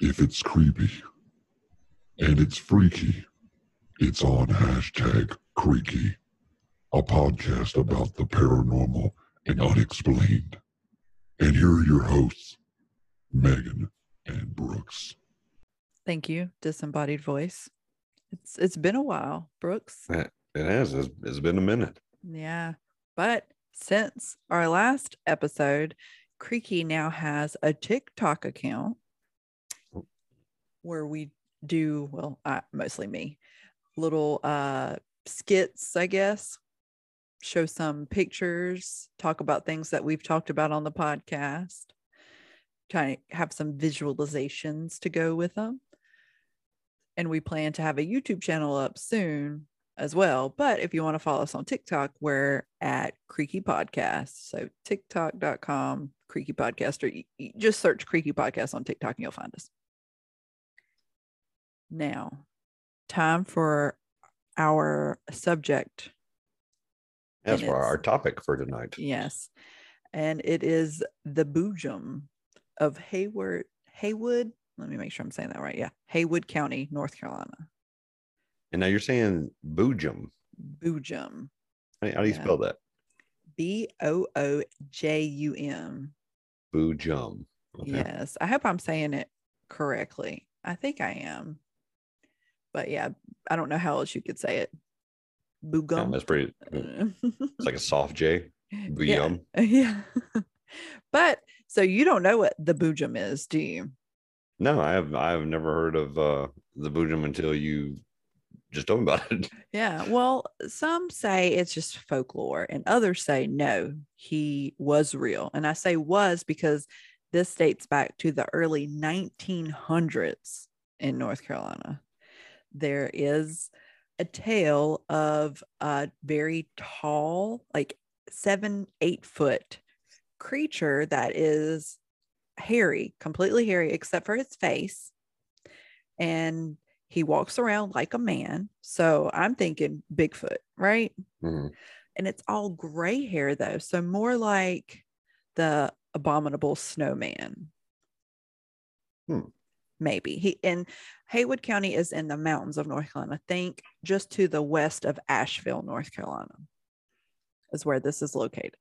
If it's creepy and it's freaky, it's on hashtag creaky, a podcast about the paranormal and unexplained. And here are your hosts, Megan and Brooks. Thank you, disembodied voice. It's it's been a while, Brooks. It has. It's, it's been a minute. Yeah. But since our last episode, Creaky now has a TikTok account where we do, well, uh, mostly me, little uh, skits, I guess, show some pictures, talk about things that we've talked about on the podcast, kind of have some visualizations to go with them. And we plan to have a YouTube channel up soon as well. But if you want to follow us on TikTok, we're at Creaky Podcast. So TikTok.com, Creaky Podcast, or just search Creaky Podcast on TikTok and you'll find us. Now, time for our subject. That's And for our topic for tonight. Yes. And it is the Boojum of Hayward, Haywood. Let me make sure I'm saying that right. Yeah. Haywood County, North Carolina. And now you're saying Boojum. Boojum. How, how do you Yeah. spell that? B O O J U M. Boojum. Okay. Yes. I hope I'm saying it correctly. I think I am. But yeah, I don't know how else you could say it. Yeah, that's pretty. It's like a soft J. yeah. Boojum. yeah. but so you don't know what the Boojum is, do you? No, I have. I have never heard of uh, the Boojum until you just told me about it. Yeah. Well, some say it's just folklore, and others say no, he was real. And I say was because this dates back to the early 1900s in North Carolina. There is a tale of a very tall, like seven, eight foot creature that is hairy, completely hairy, except for his face. And he walks around like a man. So I'm thinking Bigfoot, right? Mhm. And it's all gray hair though. So more like the abominable snowman. Hmm. Maybe he in Haywood County is in the mountains of North Carolina. Think just to the west of Asheville, North Carolina, is where this is located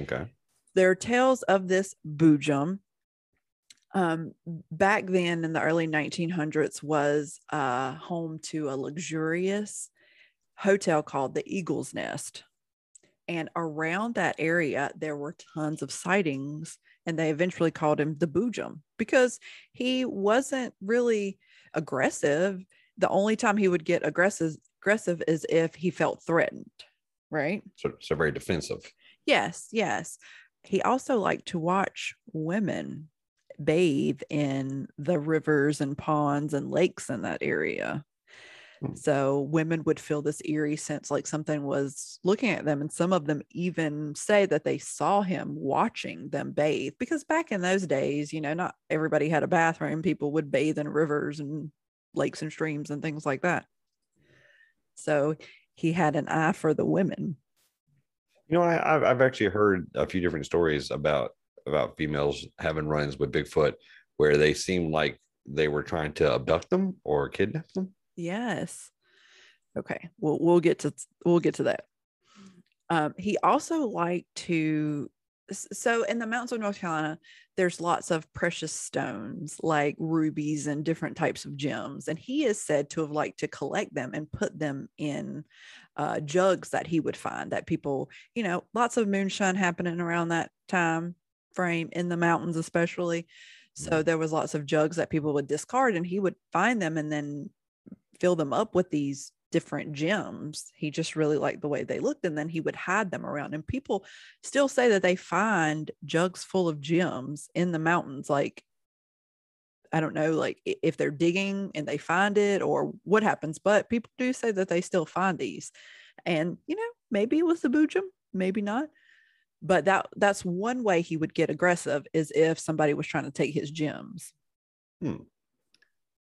Okay. there are tales of this boojum. Um, back then in the early 1900s was uh, home to a luxurious hotel called the Eagle's Nest. And around that area, there were tons of sightings, and they eventually called him the Boojum because he wasn't really aggressive. The only time he would get aggressive, aggressive is if he felt threatened, right? So, so very defensive. Yes, yes. He also liked to watch women bathe in the rivers and ponds and lakes in that area. So women would feel this eerie sense like something was looking at them. And some of them even say that they saw him watching them bathe because back in those days, you know, not everybody had a bathroom. People would bathe in rivers and lakes and streams and things like that. So he had an eye for the women. You know, I, I've I've actually heard a few different stories about about females having runs with Bigfoot where they seem like they were trying to abduct them or kidnap them. Yes. Okay. We'll we'll get to we'll get to that. Um, he also liked to so in the mountains of North Carolina, there's lots of precious stones like rubies and different types of gems, and he is said to have liked to collect them and put them in uh, jugs that he would find. That people, you know, lots of moonshine happening around that time frame in the mountains, especially. So there was lots of jugs that people would discard, and he would find them and then fill them up with these different gems. He just really liked the way they looked, and then he would hide them around. And people still say that they find jugs full of gems in the mountains. Like, I don't know, like if they're digging and they find it or what happens, but people do say that they still find these. And you know, maybe it was the boojum, maybe not. But that that's one way he would get aggressive is if somebody was trying to take his gems. Hmm.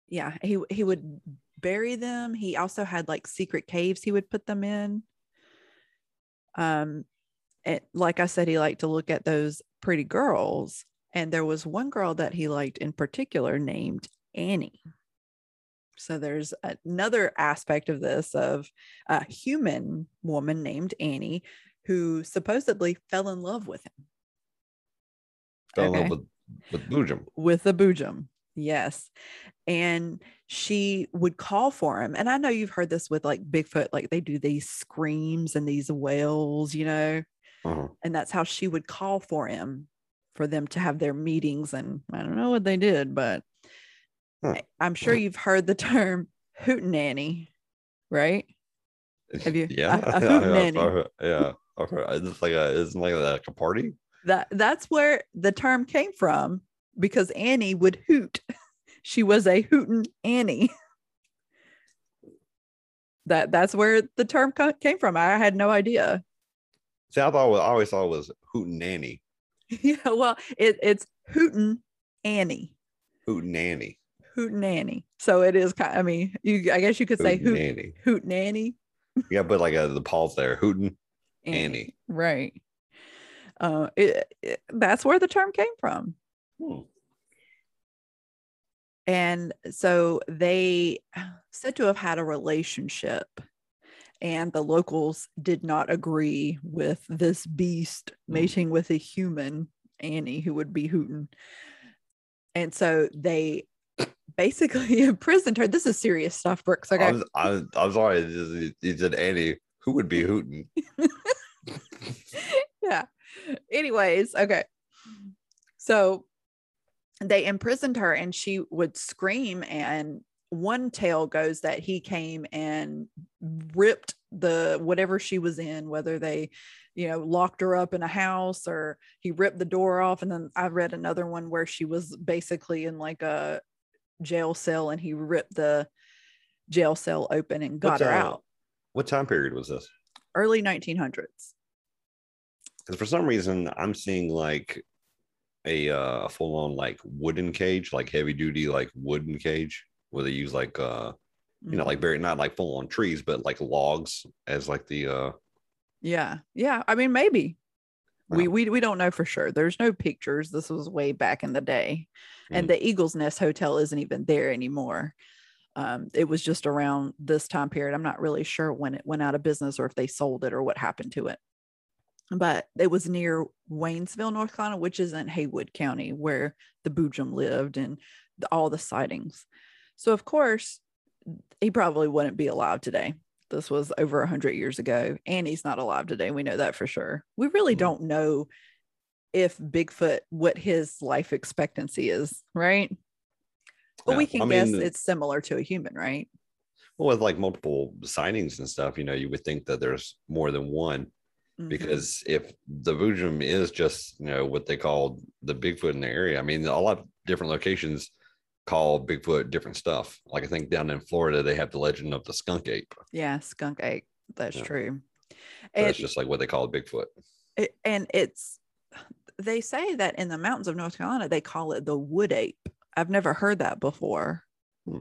Yeah, he he would bury them. He also had like secret caves he would put them in. Um, and like I said, he liked to look at those pretty girls. And there was one girl that he liked in particular named Annie. So there's another aspect of this of a human woman named Annie who supposedly fell in love with him. Fell in love with with Boojum. with the Boojum. Yes. And she would call for him. And I know you've heard this with like Bigfoot, like they do these screams and these wails, you know, Uh-huh. and that's how she would call for him for them to have their meetings. And I don't know what they did, but Huh. I- I'm sure you've heard the term hootenanny, right? Have you- Yeah, a- a yeah, hootenanny. yeah, I've heard- yeah. It's like a, it's like a, like a party. That that's where the term came from because Annie would hoot. She was a hootin' Annie. That that's where the term co- came from. I had no idea. See, I thought I always thought it was Hootin' Annie. yeah, well, it, it's hootin' Annie, Hootin' Nanny. hootin' Annie. So it is kind. I mean, you. I guess you could say Hootin' hoot Nanny. hootin' Annie. Gotta put like a, the pause there. Hootin' Annie. Right. Uh, it, it- that's where the term came from. Hmm. And so they said to have had a relationship, and the locals did not agree with this beast Hmm. mating with a human, Annie, who would be hooting. And so they basically imprisoned her. This is serious stuff, Brooks. Okay. I was, I was, I'm sorry. You said Annie. Who would be hooting? yeah. Anyways, okay. So they imprisoned her and she would scream. And one tale goes that he came and ripped the whatever she was in, whether they, you know, locked her up in a house or he ripped the door off. And then I read another one where she was basically in like a jail cell and he ripped the jail cell open and got her uh, out. What time period was this? Early 1900s. Because for some reason I'm seeing like a uh, full on like wooden cage, like heavy duty like wooden cage, where they use like uh you know like very not like full on trees, but like logs as like the uh Yeah. Yeah. I mean, maybe. We, Wow. we we don't know for sure. There's no pictures. This was way back in the day. And Mm. the Eagles Nest Hotel isn't even there anymore. Um, it was just around this time period. I'm not really sure when it went out of business or if they sold it or what happened to it. But it was near Waynesville, North Carolina, which is in Haywood County, where the Boojum lived and the, all the sightings. So of course, he probably wouldn't be alive today. This was over 100 years ago. And he's not alive today. We know that for sure. We really Mhm. don't know if Bigfoot, what his life expectancy is, right? But we can I guess mean, it's similar to a human, right? well, with like multiple sightings and stuff, you know, you would think that there's more than one Mhm. because if the Boojum is just you know what they call the Bigfoot in the area, I mean, a lot of different locations call Bigfoot different stuff. Like I think down in Florida, they have the legend of the skunk ape. yeah, skunk ape. That's Yeah. true. It's just like what they call Bigfoot. it, and it's, they say that in the mountains of North Carolina, they call it the wood ape. I've never heard that before. Hmm.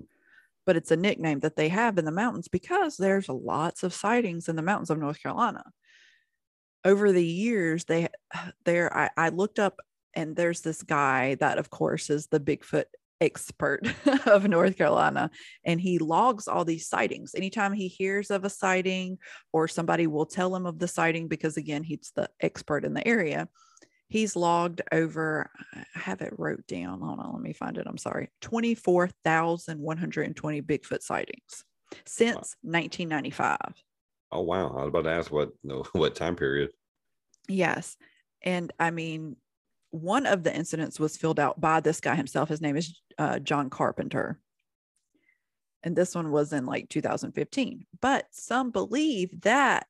But it's a nickname that they have in the mountains because there's lots of sightings in the mountains of North Carolina. Over the years, they there I, I looked up and there's this guy that of course is the Bigfoot expert of North Carolina and he logs all these sightings. Anytime he hears of a sighting or somebody will tell him of the sighting because again he's the expert in the area he's logged over i have it wrote down. Hold on let me find it. I'm sorry. 24120 bigfoot sightings since 1995 Oh wow! I was about to ask what no, what time period. Yes. And I mean, one of the incidents was filled out by this guy himself. His name is uh, John Carpenter. And this one was in like 2015. But some believe that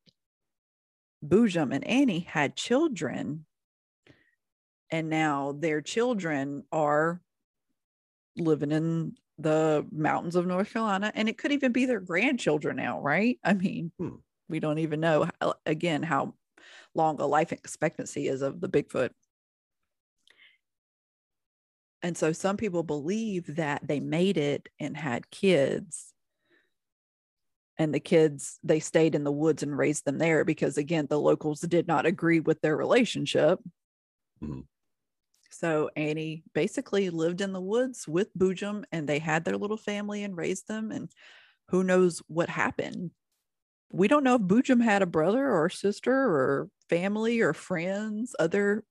Boojum and Annie had children. And now their children are living in the mountains of North Carolina. And it could even be their grandchildren now, right? I mean, Hmm. We don't even know, how, again, how long a life expectancy is of the Bigfoot. And so some people believe that they made it and had kids. And the kids, they stayed in the woods and raised them there because, again, the locals did not agree with their relationship. Mhm. So Annie basically lived in the woods with Boojum and they had their little family and raised them. And who knows what happened. We don't know if Boojum had a brother or sister or family or friends, other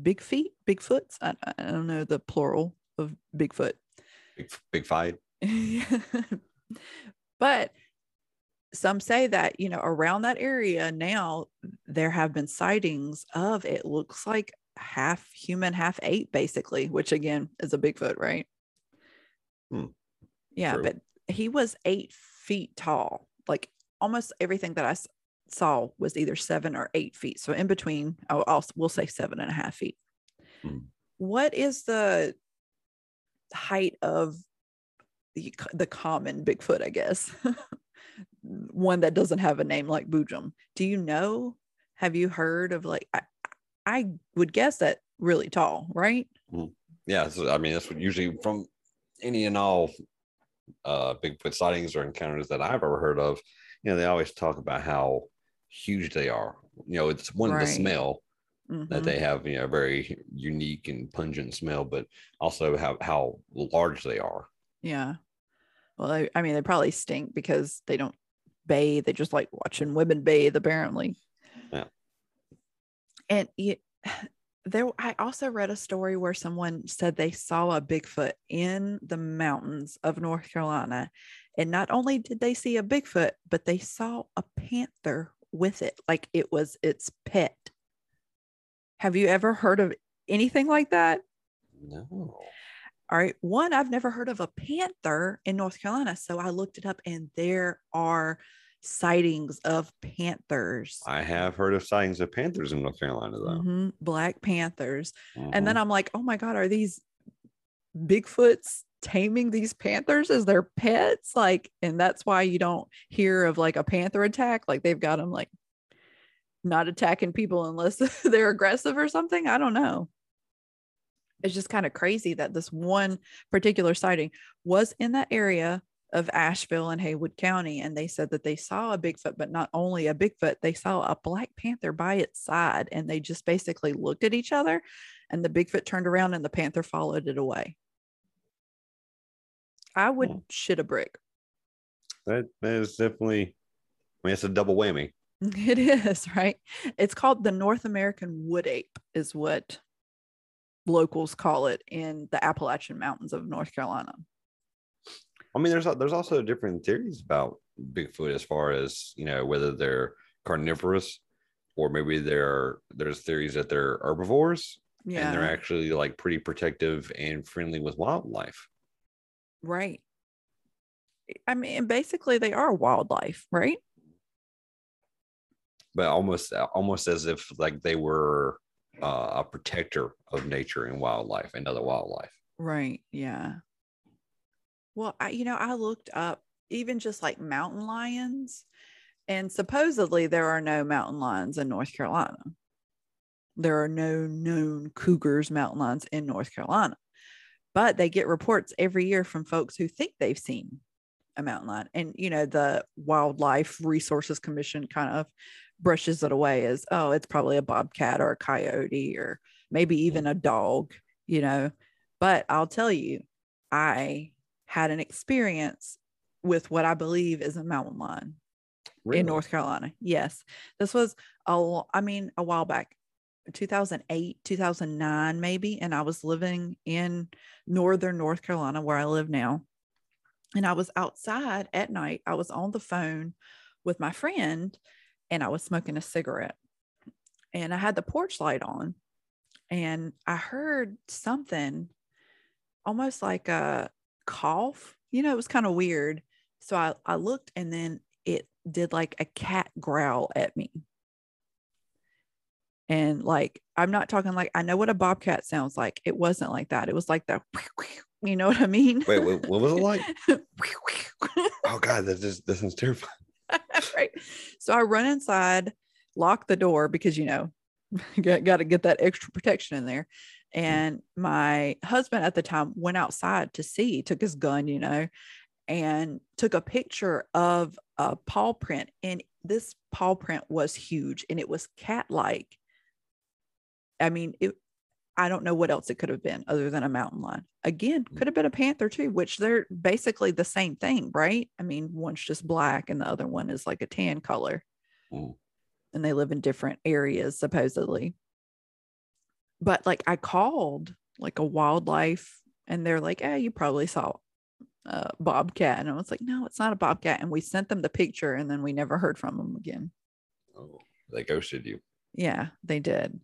big feet, Bigfoots. I, I don't know the plural of Bigfoot. Big, big fight. but some say that, you know, around that area now, there have been sightings of it looks like half human, half ape, basically, which again is a Bigfoot, right? Hmm. Yeah, True. but he was eight feet tall. Like almost everything that I saw was either seven or eight feet. So in between, I'll, I'll we'll say seven and a half feet. Hmm. What is the height of the, the common Bigfoot, I guess? One that doesn't have a name like Boojum. Do you know? Have you heard of like, I, I would guess that really tall, right? Yeah, so, I mean that's what usually from any and all uh Bigfoot sightings or encounters that I've ever heard of, you know, they always talk about how huge they are. You know, it's one Right. the smell that Mhm. they have, you know, a very unique and pungent smell, but also how how large they are. Yeah. Well, I, I mean, they probably stink because they don't bathe. They just like watching women bathe, apparently. Yeah. And you, there, I also read a story where someone said they saw a Bigfoot in the mountains of North Carolina. And not only did they see a Bigfoot, but they saw a panther with it, like it was its pet. Have you ever heard of anything like that? No. All right. One, I've never heard of a panther in North Carolina. So I looked it up and there are sightings of panthers, I have heard of sightings of panthers in North Carolina though. Mhm, black panthers. Mhm. And then I'm like, oh my God, are these Bigfoots taming these panthers as their pets? Like, and that's why you don't hear of like a panther attack. Like they've got them like not attacking people unless they're aggressive or something. I don't know. It's just kind of crazy that this one particular sighting was in that area of Asheville and Haywood County. And they said that they saw a Bigfoot, but not only a Bigfoot, they saw a black panther by its side. And they just basically looked at each other and the Bigfoot turned around and the panther followed it away. I would Hmm. shit a brick. that that is definitely I mean it's a double whammy. It is, right? It's called the North American wood ape, is what locals call it in the Appalachian Mountains of North Carolina. I mean, there's there's also different theories about Bigfoot as far as you know whether they're carnivorous or maybe they're there's theories that they're herbivores Yeah. and they're actually like pretty protective and friendly with wildlife. Right. I mean, basically, they are wildlife, right? But almost almost as if like they were uh, a protector of nature and wildlife and other wildlife. Right. Yeah. Well, I, you know, I looked up even just like mountain lions, and supposedly there are no mountain lions in North Carolina. There are no known cougars, mountain lions in North Carolina, but they get reports every year from folks who think they've seen a mountain lion. And, you know, the Wildlife Resources Commission kind of brushes it away as, oh, it's probably a bobcat or a coyote or maybe even a dog, you know. But I'll tell you, I had an experience with what I believe is a mountain lion Really? in North Carolina. Yes. This was a i mean a while back. 2008, 2009 maybe and I was living in northern North Carolina where I live now. And I was outside at night. I was on the phone with my friend and I was smoking a cigarette. And I had the porch light on and I heard something almost like a cough. You know, it was kind of weird. So I, I looked and then it did like a cat growl at me. And like, I'm not talking like, I know what a bobcat sounds like. It wasn't like that. It was like that, you know what I mean? Wait, wait, what was it like? Oh God, that just that sounds terrifying. right. So I run inside, lock the door because, you know, got, got to get that extra protection in there. Mm-hmm. And my husband at the time went outside to see, took his gun, you know, and took a picture of a paw print. And this paw print was huge and it was cat like. I mean, it, I don't know what else it could have been other than a mountain lion. Again, Mm. could have been a panther too, which they're basically the same thing, right? I mean, one's just black and the other one is like a tan color, Mm. and they live in different areas supposedly. But like I called like a wildlife, and they're like, "Eh, you probably saw a bobcat," and I was like, "No, it's not a bobcat." And we sent them the picture, and then we never heard from them again. Oh, they ghosted you. Yeah, they did.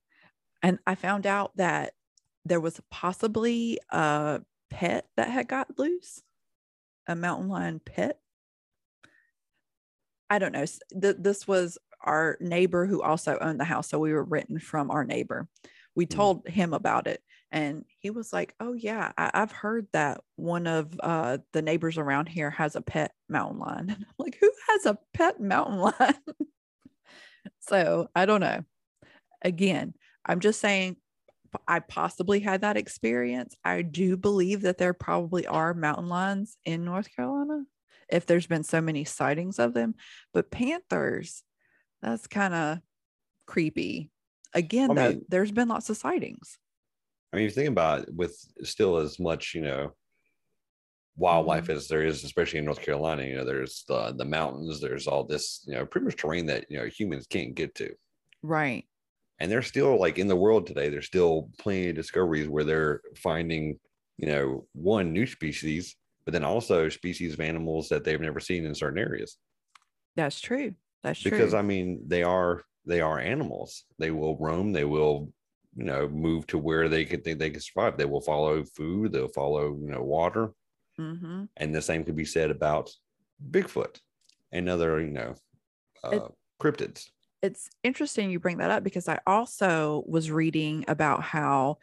And I found out that there was possibly a pet that had got loose, a mountain lion pet. I don't know. Th- This was our neighbor who also owned the house. So we were written from our neighbor. We Hmm. told him about it. And he was like, Oh, yeah, I- I've heard that one of uh, the neighbors around here has a pet mountain lion. And I'm like, Who has a pet mountain lion? so I don't know again, I'm just saying I possibly had that experience. I do believe that there probably are mountain lions in North Carolina if there's been so many sightings of them. But panthers, that's kind of creepy. Again, I though, there's been lots of sightings. I mean, you think about it, with still as much, you know, wildlife Mm-hmm. as there is, especially in North Carolina, you know, there's the the mountains, there's all this, you know, pretty much terrain that you know humans can't get to. Right. And they're still like in the world today, there's still plenty of discoveries where they're finding, you know, one new species, but then also species of animals that they've never seen in certain areas. That's true. That's true. Because I mean, they are they are animals. They will roam. They will, you know, move to where they can think they can survive. They will follow food. They'll follow, you know, water. hmm And the same could be said about Bigfoot and other, you know, uh, It- cryptids. It's interesting you bring that up because I also was reading about how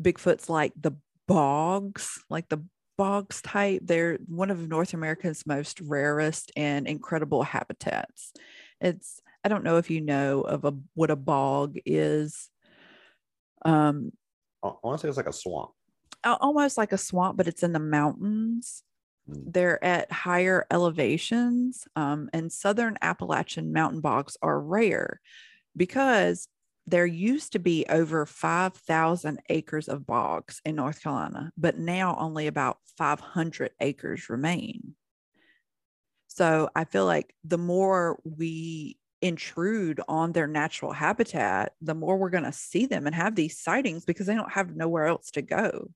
Bigfoot's like the bogs, like the bogs type. They're one of North America's most rarest and incredible habitats. It's I don't know if you know of a what a bog is. Um, I want to say it's like a swamp. almost like a swamp, but it's in the mountains. They're at higher elevations, um, and southern Appalachian mountain bogs are rare because there used to be over 5,000 acres of bogs in North Carolina, but now only about 500 acres remain. So I feel like the more we intrude on their natural habitat, the more we're going to see them and have these sightings because they don't have nowhere else to go.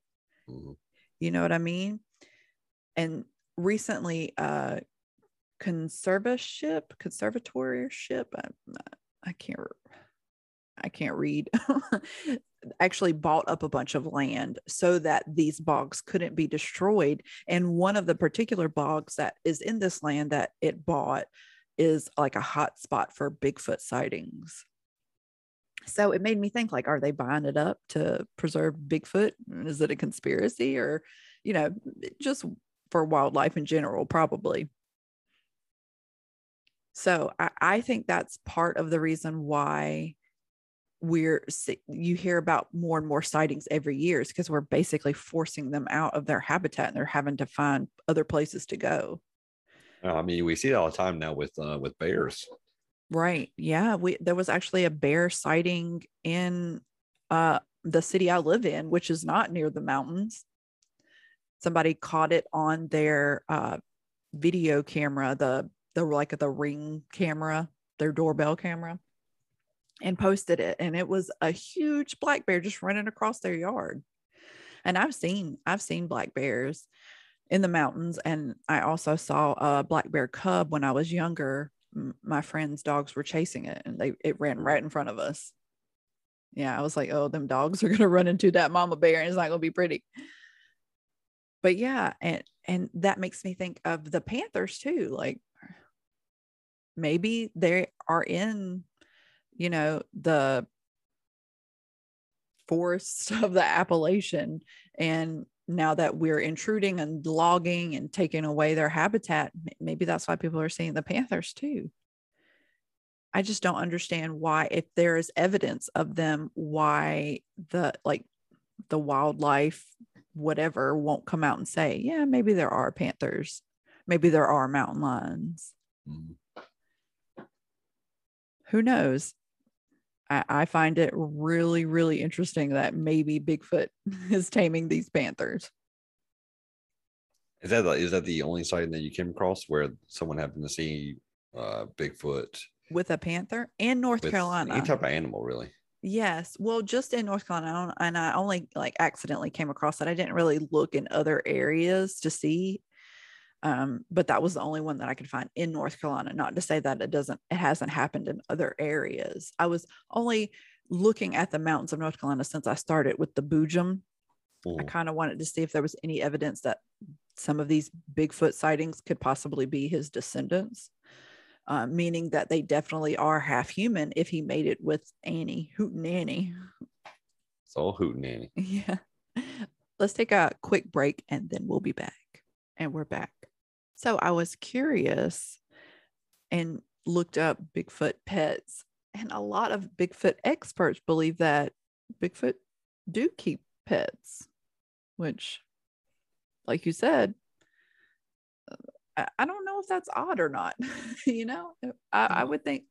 Mhm. You know what I mean? And recently, uh, conservatorship, conservatorship, I, I can't, I can't read, actually bought up a bunch of land so that these bogs couldn't be destroyed. And one of the particular bogs that is in this land that it bought is like a hot spot for Bigfoot sightings. So it made me think like, are they buying it up to preserve Bigfoot? Is it a conspiracy or, you know, just for wildlife in general, probably. So I, I think that's part of the reason why we're you hear about more and more sightings every year is because we're basically forcing them out of their habitat and they're having to find other places to go. I mean, we see it all the time now with uh, with bears. Right. Yeah. We there was actually a bear sighting in uh the city I live in, which is not near the mountains. Somebody caught it on their uh video camera, the the like the ring camera, their doorbell camera, and posted it. And it was a huge black bear just running across their yard. And I've seen I've seen black bears in the mountains and I also saw a black bear cub when I was younger my friends' dogs were chasing it and they it ran right in front of us. Yeah, I was like, oh, them dogs are gonna run into that mama bear and it's not gonna be pretty. But yeah, and and that makes me think of the panthers too. Like maybe they are in, you know, the forests of the Appalachian and now that we're intruding and logging and taking away their habitat, maybe that's why people are seeing the panthers too. I just don't understand why, if there is evidence of them, why the like the wildlife, whatever, won't come out and say, yeah, maybe there are panthers, maybe there are mountain lions. Mhm. Who knows? I, I find it really, really interesting that maybe Bigfoot is taming these panthers. Is that the, is that the only sighting that you came across where someone happened to see uh, Bigfoot with a panther in North with Carolina? any type of animal, really? Yes. Well, just in North Carolina, and I only like accidentally came across it. I didn't really look in other areas to see. Um, but that was the only one that I could find in North Carolina. Not to say that it doesn't, it hasn't happened in other areas. I was only looking at the mountains of North Carolina since I started with the Boojum. I Mhm. kind of wanted to see if there was any evidence that some of these Bigfoot sightings could possibly be his descendants, uh, meaning that they definitely are half human if he made it with Annie, Hootin' Annie. It's all hootenanny. Yeah. Let's take a quick break and then we'll be back. And we're back. So I was curious and looked up Bigfoot pets, and a lot of Bigfoot experts believe that Bigfoot do keep pets, which, like you said, I, don't know if that's odd or not. you know, uh, I, I mm-hmm. would think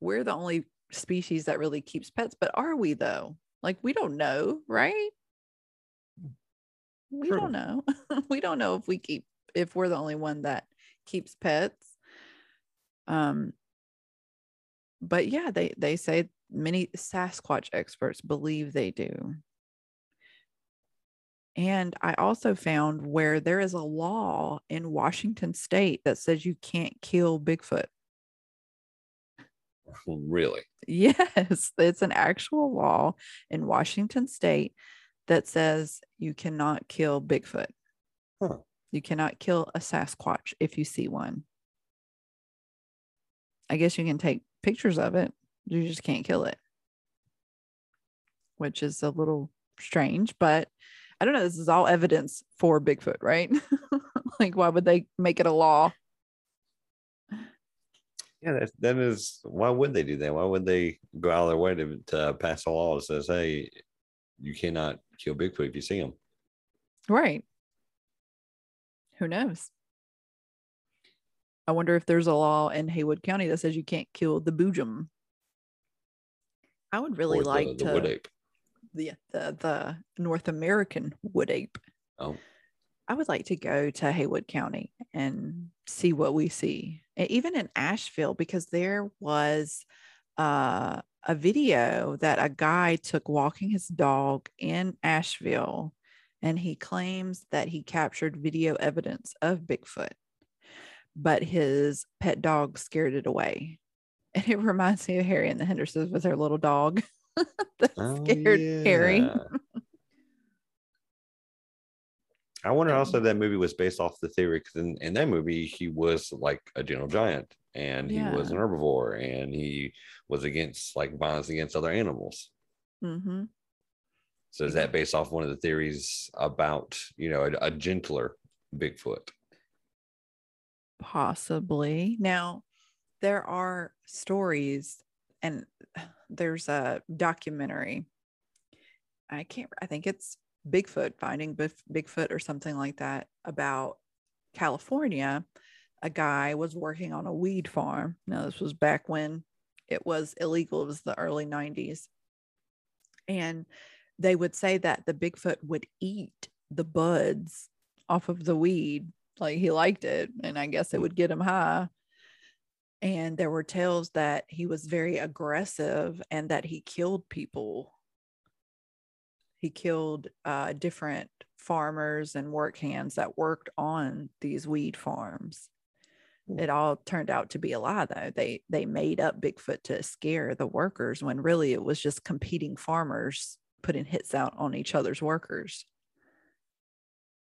we're the only species that really keeps pets, but are we though? Like we don't know, right? Mm. We True. don't know. we don't know if we keep if we're the only one that keeps pets. Um but yeah, they they say many Sasquatch experts believe they do. And I also found where there is a law in Washington state that says you can't kill Bigfoot. Really? Yes, it's an actual law in Washington state that says you cannot kill Bigfoot. Huh. You cannot kill a Sasquatch if you see one. I guess you can take pictures of it, you just can't kill it, which is a little strange, but I don't know. This is all evidence for Bigfoot, right? like, why would they make it a law? Yeah, that, that is. Why would they do that? Why would they go out of their way to, to pass a law that says, "Hey, you cannot kill Bigfoot if you see him"? Right. Who knows? I wonder if there's a law in Haywood County that says you can't kill the boojum. I would really or like the, the to. The, the the North American wood ape. Oh, I would like to go to Haywood County and see what we see. And even in Asheville, because there was uh, a video that a guy took walking his dog in Asheville, and he claims that he captured video evidence of Bigfoot, but his pet dog scared it away. And it reminds me of Harry and the Hendersons with their little dog that Oh, scared Harry. yeah. I wonder also if that movie was based off the theory because in, in that movie he was like a gentle giant and he was an herbivore and he was against like violence against other animals. hmm So is that based off one of the theories about you know a, a gentler Bigfoot? Possibly. Now, there are stories, and there's a documentary. I can't, I think it's Bigfoot, Finding Bigfoot, or something like that, about California. A guy was working on a weed farm. Now, this was back when it was illegal, it was the early 90s. And they would say that the Bigfoot would eat the buds off of the weed like he liked it and i guess it would get him high and there were tales that he was very aggressive and that he killed people. He killed uh, different farmers and work hands that worked on these weed farms. It all turned out to be a lie though. They they made up bigfoot to scare the workers when really it was just competing farmers putting hits out on each other's workers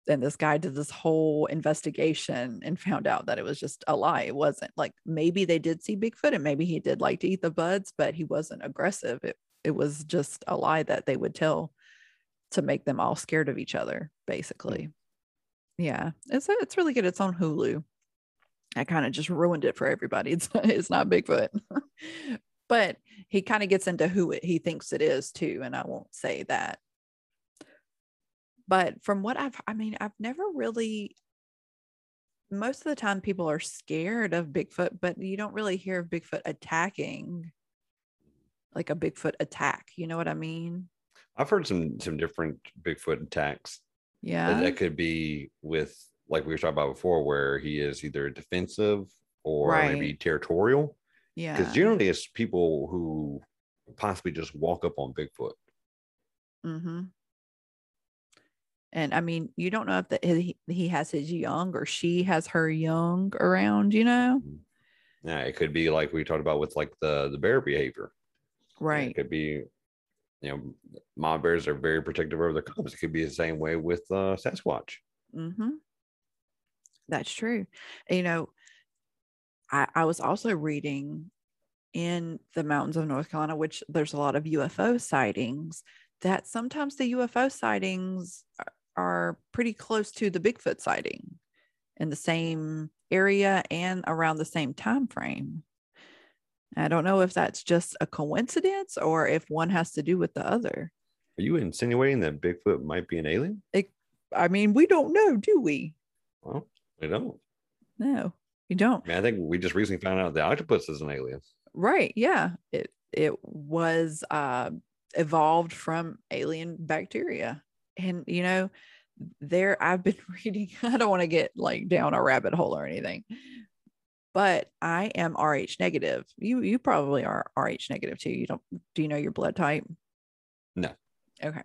and this guy did this whole investigation and found out that it was just a lie. It wasn't like maybe they did see Bigfoot and maybe he did like to eat the buds, but he wasn't aggressive. It it was just a lie that they would tell to make them all scared of each other, hmm. basically. Yeah, it's it's really good. It's on Hulu. I kind of just ruined it for everybody. It's it's not Bigfoot, but he kind of gets into who it, he thinks it is too, and I won't say that but from what I've, I mean, I've never really, most of the time people are scared of Bigfoot, but you don't really hear of Bigfoot attacking. like a Bigfoot attack. You know what I mean? I've heard some some different Bigfoot attacks. Yeah. That, that could be with like we were talking about before, where he is either defensive or maybe territorial. yeah. Because generally it's people who possibly just walk up on Bigfoot. Mm-hmm. And I mean, you don't know if that he, he has his young or she has her young around, you know? Yeah, it could be like we talked about with like the the bear behavior. Right. It could be, you know, mom bears are very protective over their cubs. It could be the same way with uh, Sasquatch. Mm-hmm. That's true. You know, I, I was also reading in the mountains of North Carolina, which there's a lot of UFO sightings, that sometimes the UFO sightings are, pretty close to the Bigfoot sighting in the same area and around the same time frame. I don't know if that's just a coincidence or if one has to do with the other. Are you insinuating that Bigfoot might be an alien? I mean, we don't know, do we? Well, we don't. No, you don't. I mean, I think we just recently found out the octopus is an alien. Right. Yeah. It it was uh evolved from alien bacteria. And you know, there I've been reading, I don't want to get like down a rabbit hole or anything, but I am RH negative. You you probably are RH negative too. You don't do you know your blood type? No. Okay.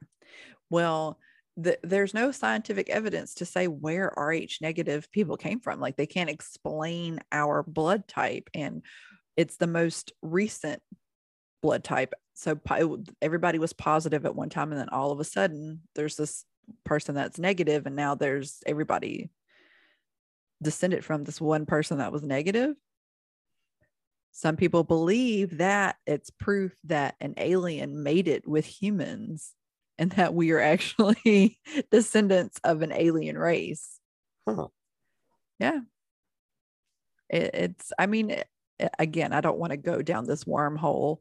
Well, the, there's no scientific evidence to say where Rh negative people came from. Like they can't explain our blood type, and it's the most recent blood type. So everybody was positive at one time, and then all of a sudden, there's this person that's negative, and now there's everybody descended from this one person that was negative. Some people believe that it's proof that an alien made it with humans and that we are actually descendants of an alien race. Huh. Yeah. It, it's, I mean, it- again, I don't want to go down this wormhole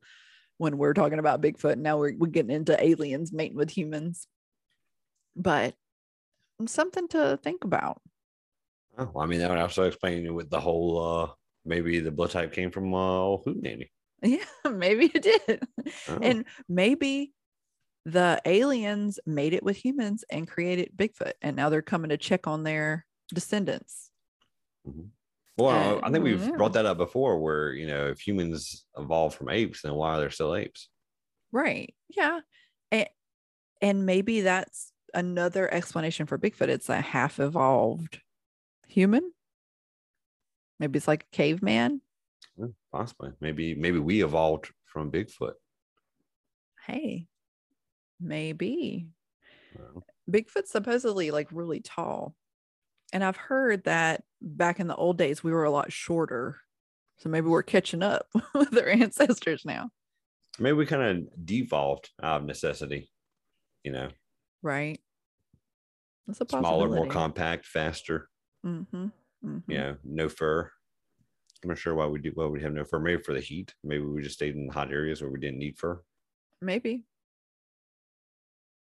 when we're talking about Bigfoot. Now we're, we're getting into aliens mating with humans, but something to think about. Oh, I mean, that would also explain it with the whole uh maybe the blood type came from uh Hootenanny. Yeah, maybe it did. Oh, And maybe the aliens made it with humans and created Bigfoot, and now they're coming to check on their descendants. Well, I think we've yeah. brought that up before where, you know, if humans evolved from apes, then why are there still apes? Right. Yeah. And, and maybe that's another explanation for Bigfoot. It's a half evolved human. Maybe it's like a caveman. Yeah, possibly. Maybe maybe we evolved from Bigfoot. Hey, maybe. Well, Bigfoot's supposedly like really tall. And I've heard that back in the old days, we were a lot shorter. So maybe we're catching up with our ancestors now. maybe we kind of devolved out of necessity. You know, Right. That's a smaller, more compact, faster. Mm-hmm. hmm You know, no fur. I'm not sure why we do why we have no fur. Maybe for the heat. Maybe we just stayed in hot areas where we didn't need fur. Maybe.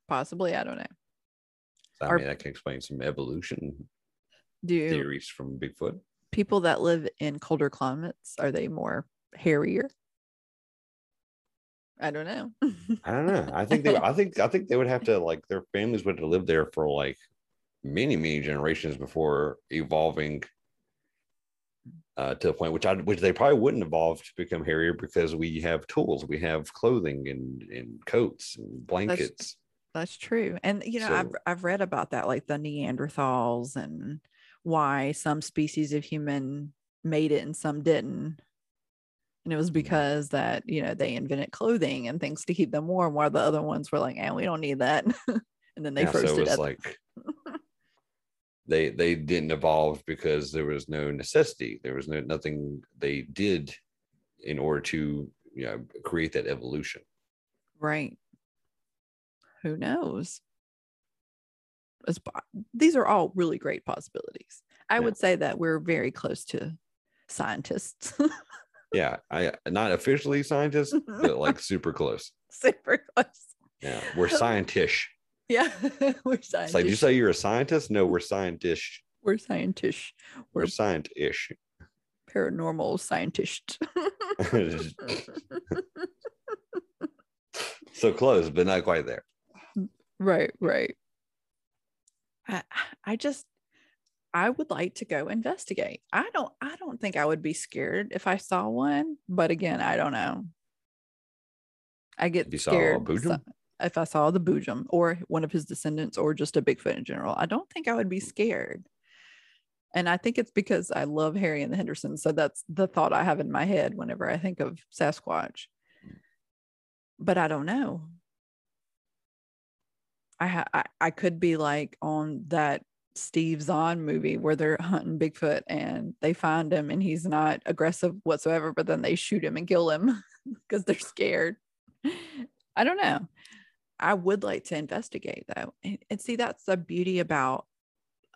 Possibly. I don't know. So, I Are- mean, that can explain some evolution Do theories from Bigfoot. people that live in colder climates are they more hairier? I don't know. I don't know. I think they. I think. I think they would have to like their families would have lived there for like many, many generations before evolving uh, to the point which I which they probably wouldn't evolve to become hairier because we have tools, we have clothing and and coats and blankets. That's true. And you know, I've I've read about that, like the Neanderthals and why some species of human made it and some didn't. And it was mm-hmm. because that, you know, they invented clothing and things to keep them warm, while the other ones were like, and we don't need that. and then they Yeah, froze so to it's like they they didn't evolve because there was no necessity. There was no nothing they did in order to you know create that evolution. right. Who knows? Po- these are all really great possibilities. I Yeah. would say that we're very close to scientists. Yeah, I not officially scientists, but like super close. Super close. Yeah, we're scientish. Yeah, we're It's like, you say you're a scientist? No, we're scientish. we're scientists. We're We're scientish. paranormal scientist. so close, but not quite there. Right, right. I, I just I would like to go investigate. I don't I don't think I would be scared if I saw one, but again, I don't know. I get If scared if I saw the Boojum or one of his descendants or just a Bigfoot in general. I don't think I would be scared. And I think it's because I love Harry and the Hendersons. So that's the thought I have in my head whenever I think of Sasquatch. But I don't know. I, ha- I I could be like on that Steve Zahn movie where they're hunting Bigfoot and they find him and he's not aggressive whatsoever, but then they shoot him and kill him because they're scared. I don't know. I would like to investigate though. And, and see, that's the beauty about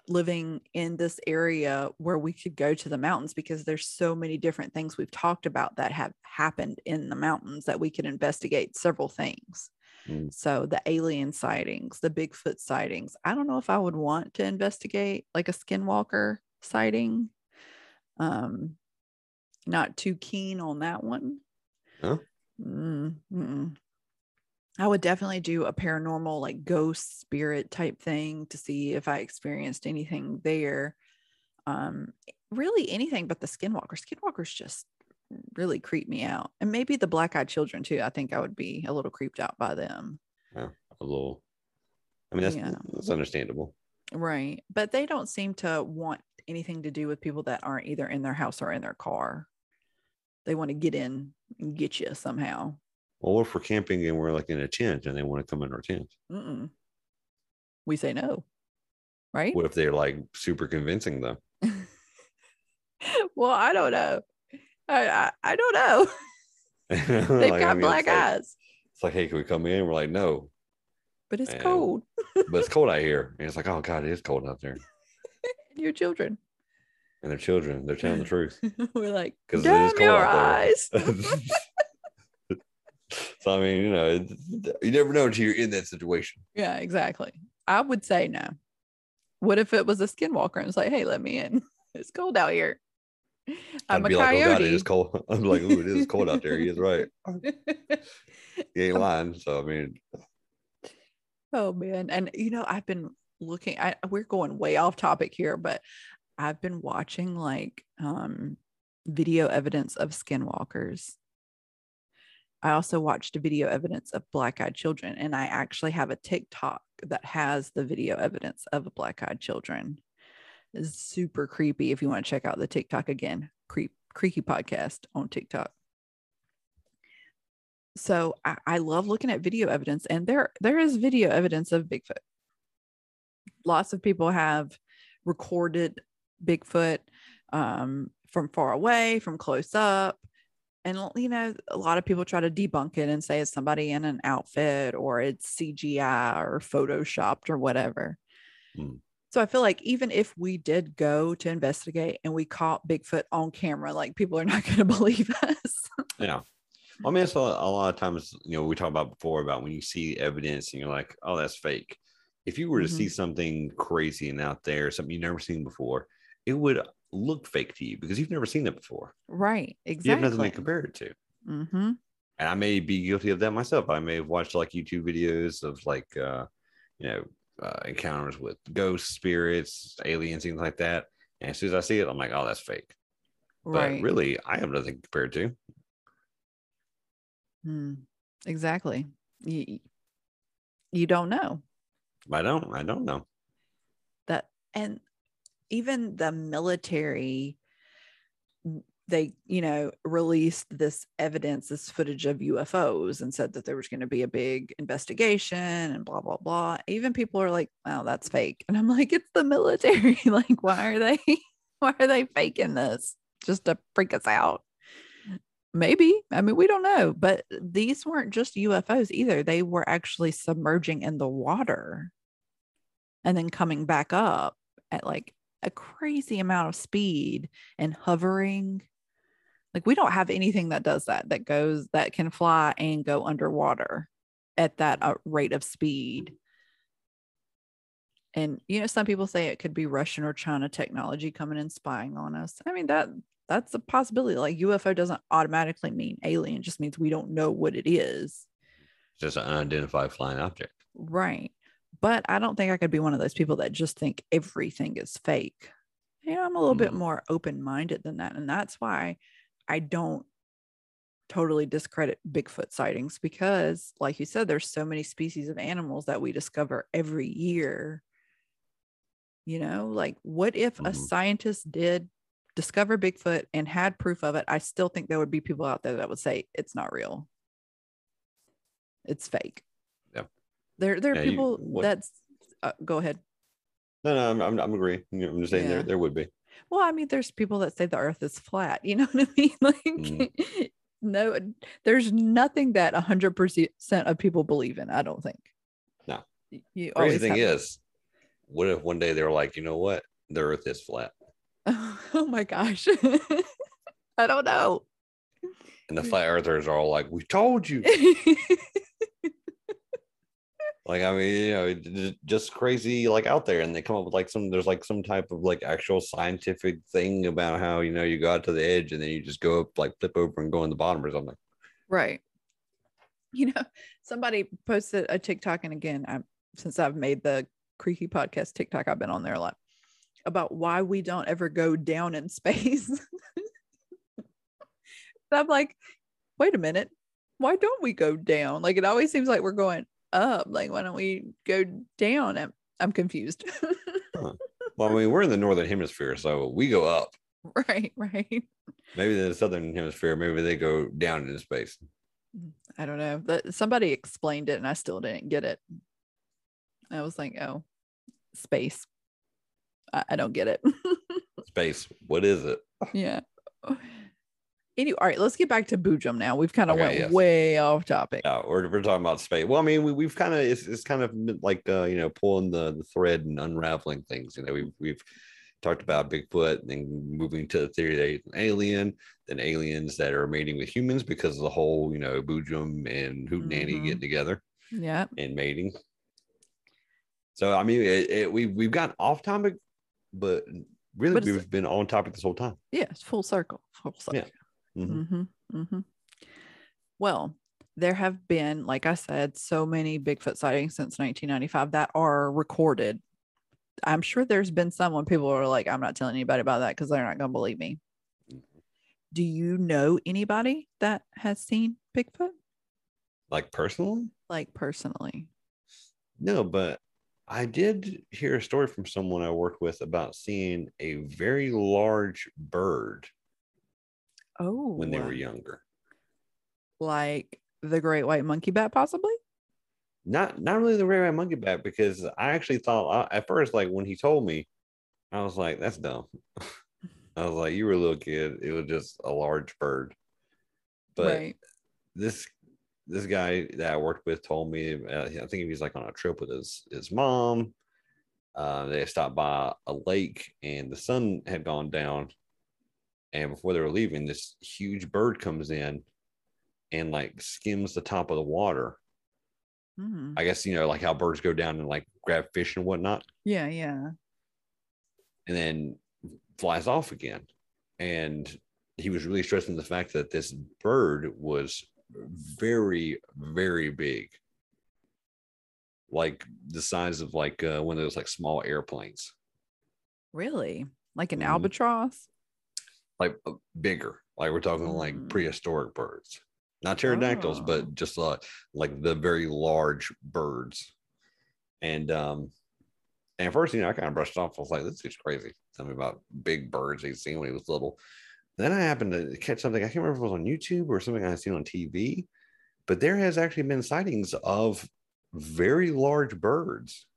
living in this area where we could go to the mountains because there's so many different things we've talked about that have happened in the mountains that we could investigate several things. Mm. So the alien sightings, the Bigfoot sightings. I don't know if I would want to investigate like a skinwalker sighting. Um, not too keen on that one. Huh? Mm. I would definitely do a paranormal, like ghost spirit type thing to see if I experienced anything there. Um, really anything but the skinwalker. Skinwalkers just really creep me out. And maybe the black eyed children too. I think I would be a little creeped out by them. Yeah, A little. I mean, that's Yeah. that's understandable. Right. But they don't seem to want anything to do with people that aren't either in their house or in their car. They want to get in and get you somehow. Well, if we're camping and we're like in a tent and they want to come in our tent? Mm-mm. We say no. Right. What if they're like super convincing though? well, I don't know. I, I, I don't know. They've Like, I got mean, black it's like, eyes, It's like, hey, can we come in? We're like, no, but it's Man. cold. but it's cold out here. And it's like, oh God, it is cold out there. Your children. And their children, they're telling the truth. We're like, 'Cause it is cold your out there." eyes. so I mean, you know, it- you never know until you're in that situation. yeah, exactly. I would say no. What if it was a skinwalker and it's like, hey, let me in. It's cold out here. I'm I'd a be like, oh God, it coyote. cold. I'm like, oh, it is cold out there. He is right. He ain't lying. So I mean, oh man. And you know, I've been looking, I we're going way off topic here, but I've been watching like um video evidence of skinwalkers. I also watched a video evidence of black-eyed children, and I actually have a TikTok that has the video evidence of black-eyed children. It's super creepy. If you want to check out the TikTok again, creep creaky podcast on TikTok. So I, I love looking at video evidence, and there there is video evidence of Bigfoot. Lots of people have recorded Bigfoot um, from far away, from close up, and you know a lot of people try to debunk it and say it's somebody in an outfit or it's CGI or photoshopped or whatever. Hmm. So I feel like even if we did go to investigate and we caught Bigfoot on camera, like people are not going to believe us. yeah. I mean, it's a, a lot of times, you know, we talked about before about when you see evidence and you're like, oh, that's fake. If you were to Mhm. see something crazy and out there, something you've never seen before, it would look fake to you because you've never seen it before. right. Exactly. You have nothing to compare it to. Mm-hmm. and I may be guilty of that myself. I may have watched like YouTube videos of like uh, you know uh, encounters with ghosts, spirits, aliens, things like that. And as soon as I see it, I'm like, oh, that's fake. Right. But really, I have nothing compared to. Hmm. Exactly. You, you don't know I don't. I don't know. that. And even the military, they, you know, released this evidence, this footage of UFOs and said that there was going to be a big investigation and blah, blah, blah. Even people are like, wow, that's fake. And I'm like, it's the military. like, why are they, why are they faking this? Just to freak us out. Maybe. I mean, we don't know. But these weren't just UFOs either. They were actually submerging in the water and then coming back up at like a crazy amount of speed and hovering. Like, we don't have anything that does that, that goes, that can fly and go underwater at that uh, rate of speed. And, you know, some people say it could be Russian or China technology coming and spying on us. I mean, that that's a possibility. Like UFO doesn't automatically mean alien, just means we don't know what it is. Just an unidentified flying object. Right. But I don't think I could be one of those people that just think everything is fake. You know, I'm a little bit Mm. more open minded than that. And that's why I don't totally discredit Bigfoot sightings because, like you said, there's so many species of animals that we discover every year. You know, like what if a Mhm. scientist did discover Bigfoot and had proof of it? I still think there would be people out there that would say it's not real. It's fake. Yeah. There, there are Yeah, you- people what- that's uh, go ahead. No, no, I'm, I'm, I'm agreeing. I'm just saying Yeah. there, there would be. Well, I mean, there's people that say the earth is flat. You know what I mean? Like, Mm. no, there's nothing that 100% of people believe in. I don't think. No. You Crazy thing have- is, what if one day they were like, you know what? The earth is flat. oh my gosh. I don't know. And the flat earthers are all like, we told you. Like, I mean, you know, just crazy, like out there. And they come up with like some, there's like some type of like actual scientific thing about how, you know, you go out to the edge and then you just go up, like flip over and go in the bottom or something. right. You know, somebody posted a TikTok, and again, I'm since I've made the Creaky Podcast TikTok, I've been on there a lot about why we don't ever go down in space. I'm like, wait a minute, why don't we go down? Like it always seems like we're going up. Like why don't we go down? I'm, I'm confused. Well, I mean, we're in the northern hemisphere, so we go up. right, right. Maybe the southern hemisphere, maybe they go down into space. Mm, I don't know. But somebody explained it, and I still didn't get it. I was like, oh, space. I, I don't get it. Space, what is it? yeah. Anyway, all right, let's get back to Boojum now. We've kind of Okay, went yes. way off topic. Yeah, we're, we're talking about space. Well, I mean, we, we've kind of it's, it's kind of like uh, you know pulling the, the thread and unraveling things. You know, we've we've talked about Bigfoot, and then moving to the theory that he's an alien, then aliens that are mating with humans because of the whole you know Boojum and Hootin Annie Mhm. getting together Yeah. and mating. So I mean, it, it, we we've gotten off topic, but really But we've been on topic this whole time. Yeah. It's full circle. Full circle. Yeah. Mhm. Mm-hmm. Mm-hmm. Well, there have been, like I said, so many Bigfoot sightings since 1995 that are recorded. I'm sure there's been some when people are like, I'm not telling anybody about that because they're not going to believe me. Do you know anybody that has seen Bigfoot? Like personally, Like personally? No, but I did hear a story from someone I worked with about seeing a very large bird Oh, when they were younger. like the great white monkey bat, possibly? Not not really the rare eye monkey bat because I actually thought at first like when he told me, I was like, that's dumb. I was like, you were a little kid. It was just a large bird. But right. this this guy that I worked with told me, uh, I think he was like on a trip with his his mom. Uh, they stopped by a lake and the sun had gone down. And before they were leaving, this huge bird comes in and like skims the top of the water. Mhm. I guess you know, like how birds go down and like grab fish and whatnot, Yeah, yeah. and then flies off again. And he was really stressing the fact that this bird was very, very big, like the size of like uh, one of those like small airplanes, Really? Like an Mhm. albatross? Like uh, bigger. Like we're talking like Mm. prehistoric birds, not pterodactyls, Oh. but just uh, like the very large birds. And um, and at first, you know, I kind of brushed off. I was like, "This is crazy." Tell me about big birds he'd seen when he was little. Then I happened to catch something. I can't remember if it was on YouTube or something I seen on TV, but there has actually been sightings of very large birds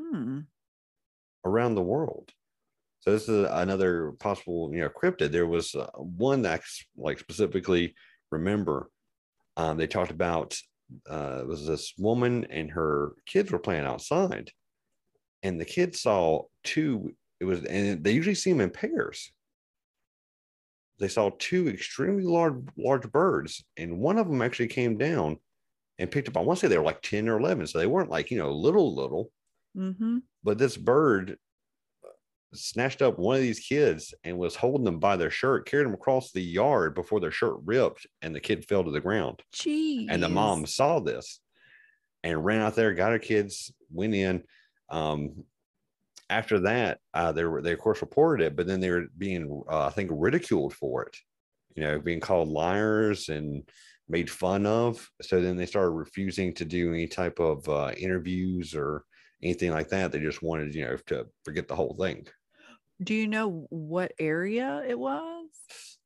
Hmm. around the world. So this is another possible, you know, cryptid. There was uh, one that like specifically remember. Um, they talked about uh, it was this woman and her kids were playing outside, and the kids saw two. It was, and they usually see them in pairs. They saw two extremely large, large birds, and one of them actually came down and picked up. I want to say they were like ten or eleven, so they weren't like you know little little Mm-hmm. but this bird snatched up one of these kids and was holding them by their shirt, carried them across the yard before their shirt ripped, and the kid fell to the ground. Jeez. And the mom saw this, and ran out there, got her kids, went in. Um, after that, uh, they were they of course reported it, but then they were being uh, I think ridiculed for it, you know, being called liars and made fun of. So then they started refusing to do any type of uh, interviews or anything like that. They just wanted, you know, to forget the whole thing. Do you know what area it was?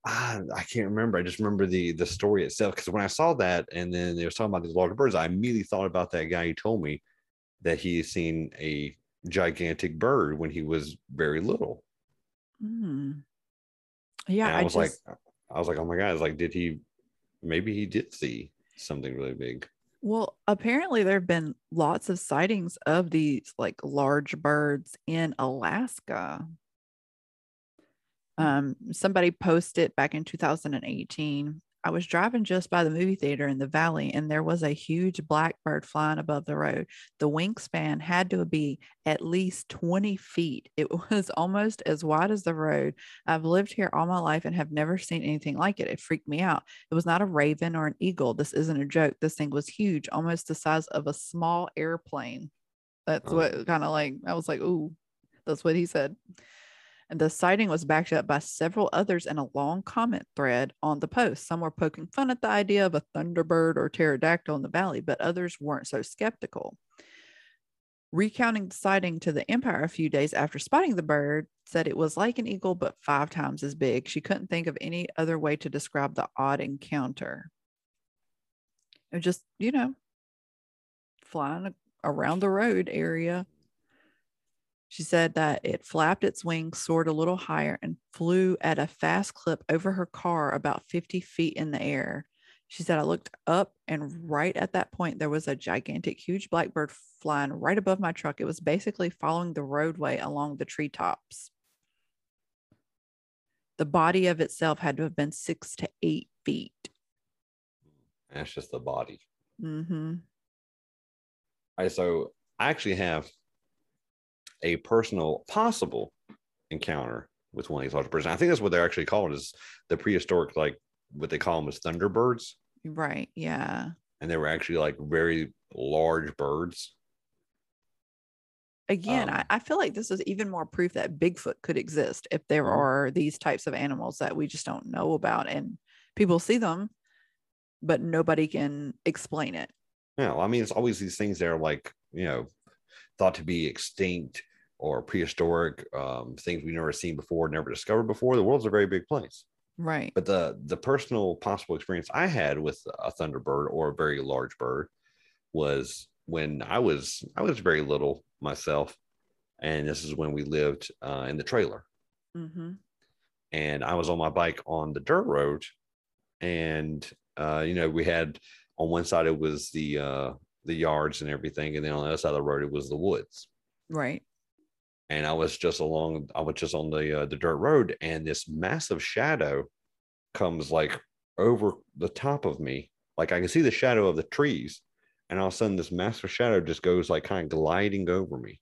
Ah, I can't remember. I just remember the the story itself because when I saw that and then they was talking about these large birds, I immediately thought about that guy who told me that he had seen a gigantic bird when he was very little. Hmm. Yeah, and I, I, was just, like, I was like, oh my god! I was like, did he? Maybe he did see something really big. well, apparently there have been lots of sightings of these like large birds in Alaska. Um, somebody posted back in 2018. I was driving just by the movie theater in the valley, and there was a huge blackbird flying above the road. The wingspan had to be at least 20 feet. It was almost as wide as the road. I've lived here all my life and have never seen anything like it. It freaked me out. It was not a raven or an eagle. This isn't a joke. This thing was huge, almost the size of a small airplane. That's Oh. what kind of like, I was like, ooh, that's what he said. And the sighting was backed up by several others in a long comment thread on the post. Some were poking fun at the idea of a thunderbird or pterodactyl in the valley, but others weren't so skeptical. Recounting the sighting to the Empire a few days after spotting the bird, said it was like an eagle, but five times as big. She couldn't think of any other way to describe the odd encounter. It just, you know, flying around the road area. She said that it flapped its wings, soared a little higher, and flew at a fast clip over her car about 50 feet in the air. She said, I looked up, and right at that point, there was a gigantic, huge blackbird flying right above my truck. It was basically following the roadway along the treetops. The body of itself had to have been six to eight feet. That's just the body. Mm-hmm. I so I actually have a personal possible encounter with one of these large birds. And I think that's what they're actually called is the prehistoric, like what they call them is thunderbirds. Right. Yeah. And they were actually like very large birds. again, Um, I, I feel like this is even more proof that Bigfoot could exist if there Mhm. are these types of animals that we just don't know about and people see them, but nobody can explain it. Yeah, well, I mean, it's always these things that are like, you know, thought to be extinct or prehistoric, um, things we've never seen before, never discovered before. The world's a very big place. Right. But the the personal possible experience I had with a thunderbird or a very large bird was when I was I was very little myself, and this is when we lived uh, in the trailer, hmm and I was on my bike on the dirt road, and uh, you know we had on one side it was the uh, the yards and everything, and then on the other side of the road it was the woods. Right. And I was just along, I was just on the uh, the dirt road, and this massive shadow comes like over the top of me, like I can see the shadow of the trees, and all of a sudden this massive shadow just goes like kind of gliding over me,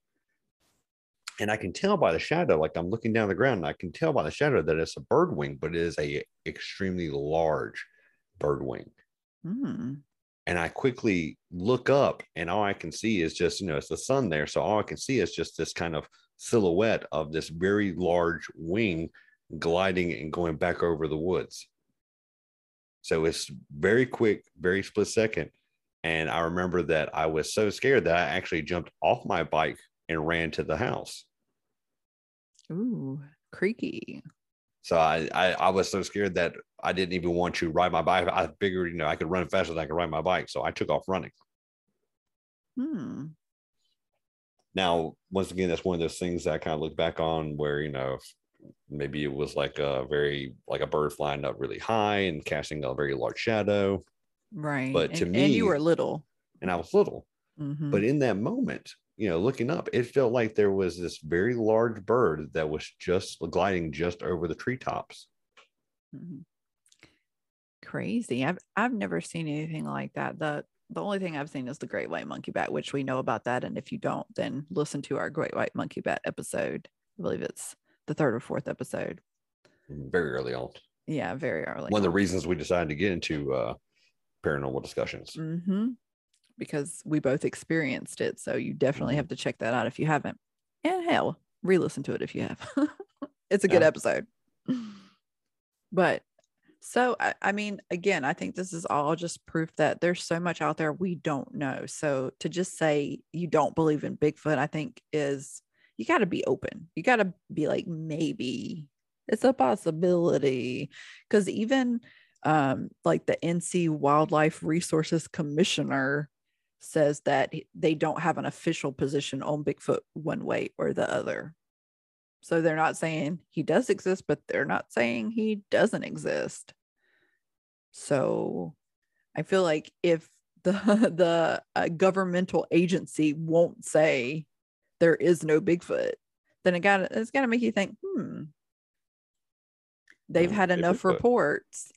and I can tell by the shadow, like I'm looking down the ground, and I can tell by the shadow that it's a bird wing, but it is a extremely large bird wing Mm. and I quickly look up, and all I can see is just, you know, it's the sun there. So all I can see is just this kind of silhouette of this very large wing gliding and going back over the woods. So it's very quick, very split second. And I remember that I was so scared that I actually jumped off my bike and ran to the house. Ooh, creaky. So I, I, I was so scared that I didn't even want to ride my bike. I figured, you know, I could run faster than I could ride my bike. So I took off running. Hmm. Now, once again, that's one of those things that I kind of look back on where, you know, maybe it was like a very, like a bird flying up really high and casting a very large shadow. Right. But to and, and you were little. And I was little. Mhm. But in that moment, you know, looking up, it felt like there was this very large bird that was just gliding just over the treetops. Mhm. Crazy. I've I've never seen anything like that. The the only thing I've seen is the great white monkey bat, which we know about that. And if you don't, then listen to our great white monkey bat episode. I believe it's the third or fourth episode. Very early on. Yeah, very early. one of the reasons we decided to get into uh, paranormal discussions. hmm because we both experienced it. So you definitely Mhm. have to check that out if you haven't. And hell, re-listen to it if you have. it's a good Yeah. episode. But so I, I mean, again, I think this is all just proof that there's so much out there we don't know. So to just say you don't believe in Bigfoot, I think is you got to be open. You got to be like maybe it's a possibility because even um, like the NC Wildlife Resources Commissioner says that they don't have an official position on Bigfoot one way or the other. So they're not saying he does exist, but they're not saying he doesn't exist. So I feel like if the the uh, governmental agency won't say there is no Bigfoot, then it got it's got to make you think, hmm. They've had enough Bigfoot. reports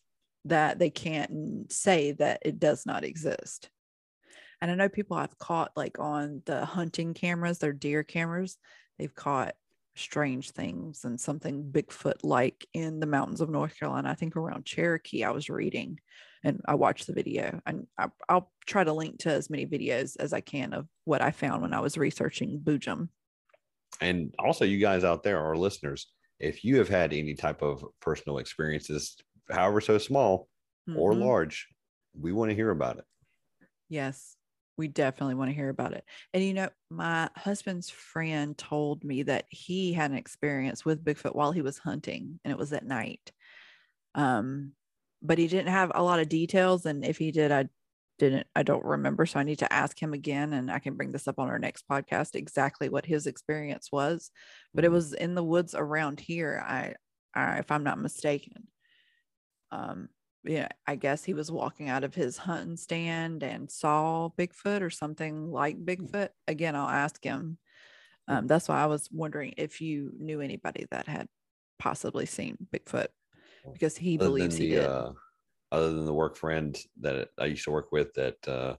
that they can't say that it does not exist. And I know people have caught like on the hunting cameras, their deer cameras, they've caught strange things and something Bigfoot like in the mountains of North Carolina. I think around Cherokee, I was reading and I watched the video. And I, I'll try to link to as many videos as I can of what I found when I was researching Boojum. And also, you guys out there, our listeners, if you have had any type of personal experiences, however so small or Mhm. large, we want to hear about it. Yes, we definitely want to hear about it. And you know, my husband's friend told me that he had an experience with Bigfoot while he was hunting, and it was at night. Um, but he didn't have a lot of details, and if he did, I didn't, I don't remember. So I need to ask him again, and I can bring this up on our next podcast exactly what his experience was. But it Mhm. was in the woods around here. I, I if I'm not mistaken. Um, yeah, I guess he was walking out of his hunting stand and saw Bigfoot or something like Bigfoot. Again, I'll ask him. Um, that's why I was wondering if you knew anybody that had possibly seen Bigfoot because he Other believes than he did. uh, other than the work friend that I used to work with that uh,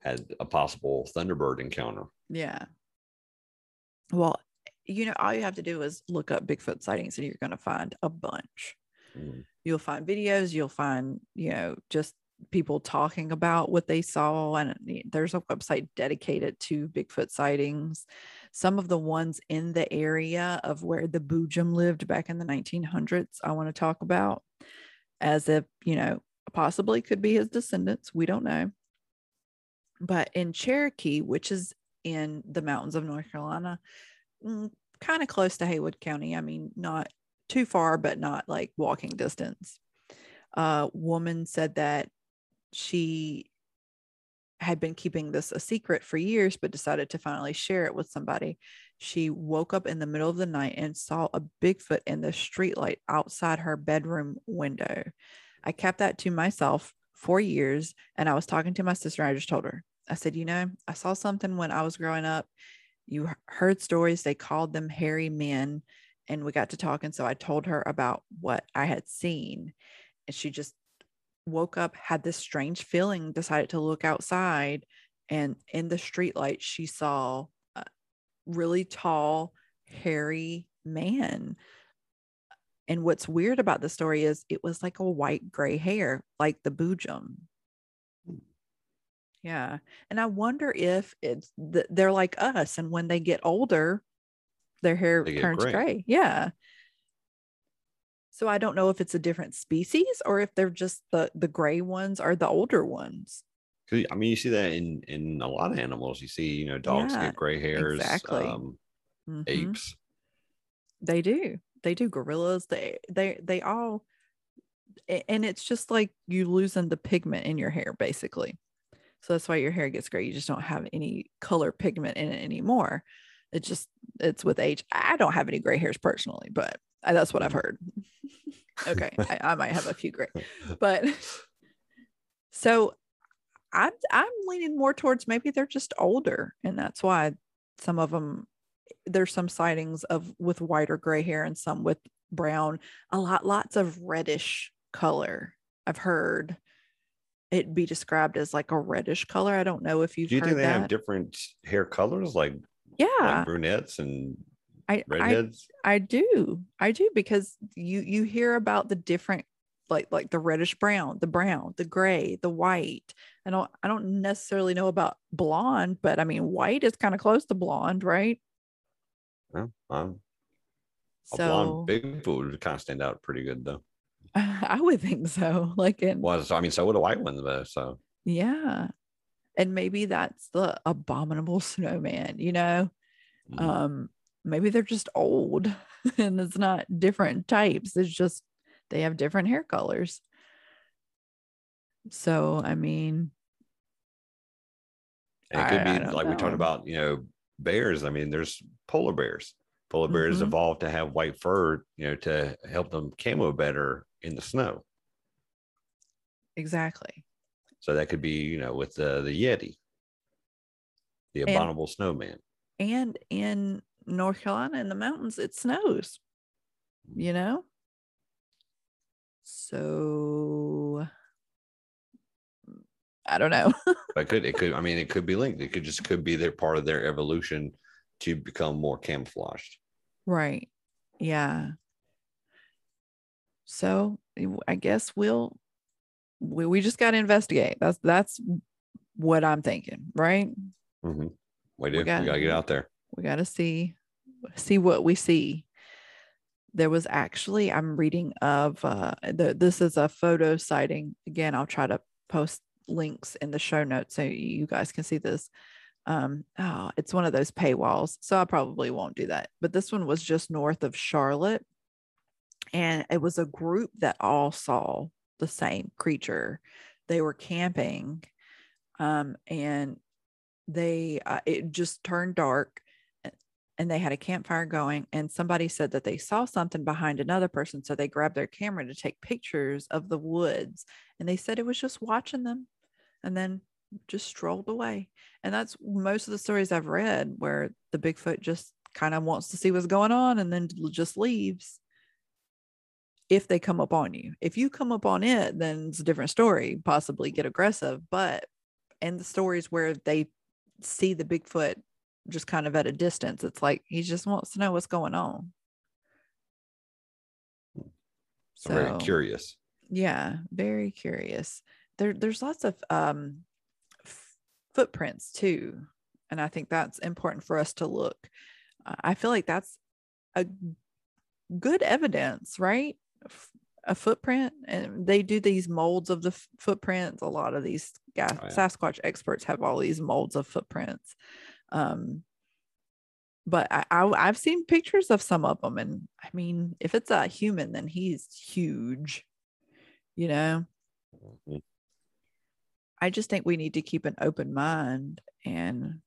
had a possible Thunderbird encounter. yeah. Well, you know, all you have to do is look up Bigfoot sightings and you're going to find a bunch. Mm. you'll find videos you'll find you know just people talking about what they saw and there's a website dedicated to bigfoot sightings some of the ones in the area of where the boojum lived back in the 1900s i want to talk about as if you know possibly could be his descendants we don't know but in cherokee which is in the mountains of north carolina kind of close to haywood county i mean not too far, but not like walking distance. A woman said that she had been keeping this a secret for years, but decided to finally share it with somebody. She woke up in the middle of the night and saw a Bigfoot in the streetlight outside her bedroom window. I kept that to myself for years. And I was talking to my sister. And I just told her, I said, you know, I saw something when I was growing up. You heard stories, they called them hairy men and we got to talking. So I told her about what I had seen, and she just woke up, had this strange feeling, decided to look outside, and in the streetlight, she saw a really tall, hairy man. And what's weird about the story is it was like a white gray hair, like the boojum. Hmm. Yeah. And I wonder if it's th- they're like us, and when they get older, their hair turns gray. gray. Yeah. So I don't know if it's a different species or if they're just the the gray ones are the older ones. I mean, you see that in in a lot of animals. You see, you know, dogs Yeah, get gray hairs, exactly. um, Mhm. apes. They do. They do. Gorillas. They they they all. And it's just like you losing the pigment in your hair, basically. So that's why your hair gets gray. You just don't have any color pigment in it anymore. It just it's with age. I don't have any gray hairs personally, but I, that's what I've mm-hmm. heard. okay, I, I might have a few gray, but so I'm I'm leaning more towards maybe they're just older, and that's why some of them there's some sightings of with white or gray hair and some with brown. A lot lots of reddish color. I've heard it be described as like a reddish color. I don't know if you've Do you think they that. have different hair colors, like yeah, like brunettes and I, I redheads? I do. I do because you you hear about the different like like the reddish brown, the brown, the gray, the white. I don't I don't necessarily know about blonde, but I mean white is kind of close to blonde, right? Yeah, um, a So blonde Bigfoot would kind of stand out pretty good though. I would think so. Like it Was I mean, so would a white one though. So yeah. And maybe that's the abominable snowman, you know? mm, um maybe they're just old and it's not different types it's just they have different hair colors so i mean and it could I- I be don't like we talked about, you know, bears. I mean, there's polar bears. Polar bears Mhm. evolved to have white fur, you know, to help them camo better in the snow. exactly So that could be, you know, with the the Yeti, the And- abominable snowman. and in north carolina in the mountains it snows you know so i don't know But it could it could I mean it could be linked. It could just could be their part of their evolution to become more camouflaged. right yeah so i guess we'll we, we just got to investigate that's that's what i'm thinking right Mm-hmm. We do. We got- gotta get out there. we got to see see what we see there was actually i'm reading of uh the, this is a photo sighting again i'll try to post links in the show notes so you guys can see this um oh it's one of those paywalls so i probably won't do that but this one was just north of charlotte and it was a group that all saw the same creature. They were camping um and they uh, it just turned dark and they had a campfire going and somebody said that they saw something behind another person so they grabbed their camera to take pictures of the woods and they said it was just watching them and then just strolled away. And that's most of the stories i've read where the bigfoot just kind of wants to see what's going on and then just leaves if they come up on you if you come up on it then it's a different story possibly get aggressive but and the stories where they see the Bigfoot just kind of at a distance. It's like he just wants to know what's going on. So very curious. Yeah, very curious. There, there's lots of um, f- footprints too, and I think that's important for us to look. Uh, I feel like that's a good evidence, right? A footprint, and they do these molds of the f- footprints. A lot of these guys, Oh, yeah. Sasquatch experts have all these molds of footprints. Um, but I, I I've seen pictures of some of them, and I mean, if it's a human, then he's huge. You know, Mhm. I just think we need to keep an open mind and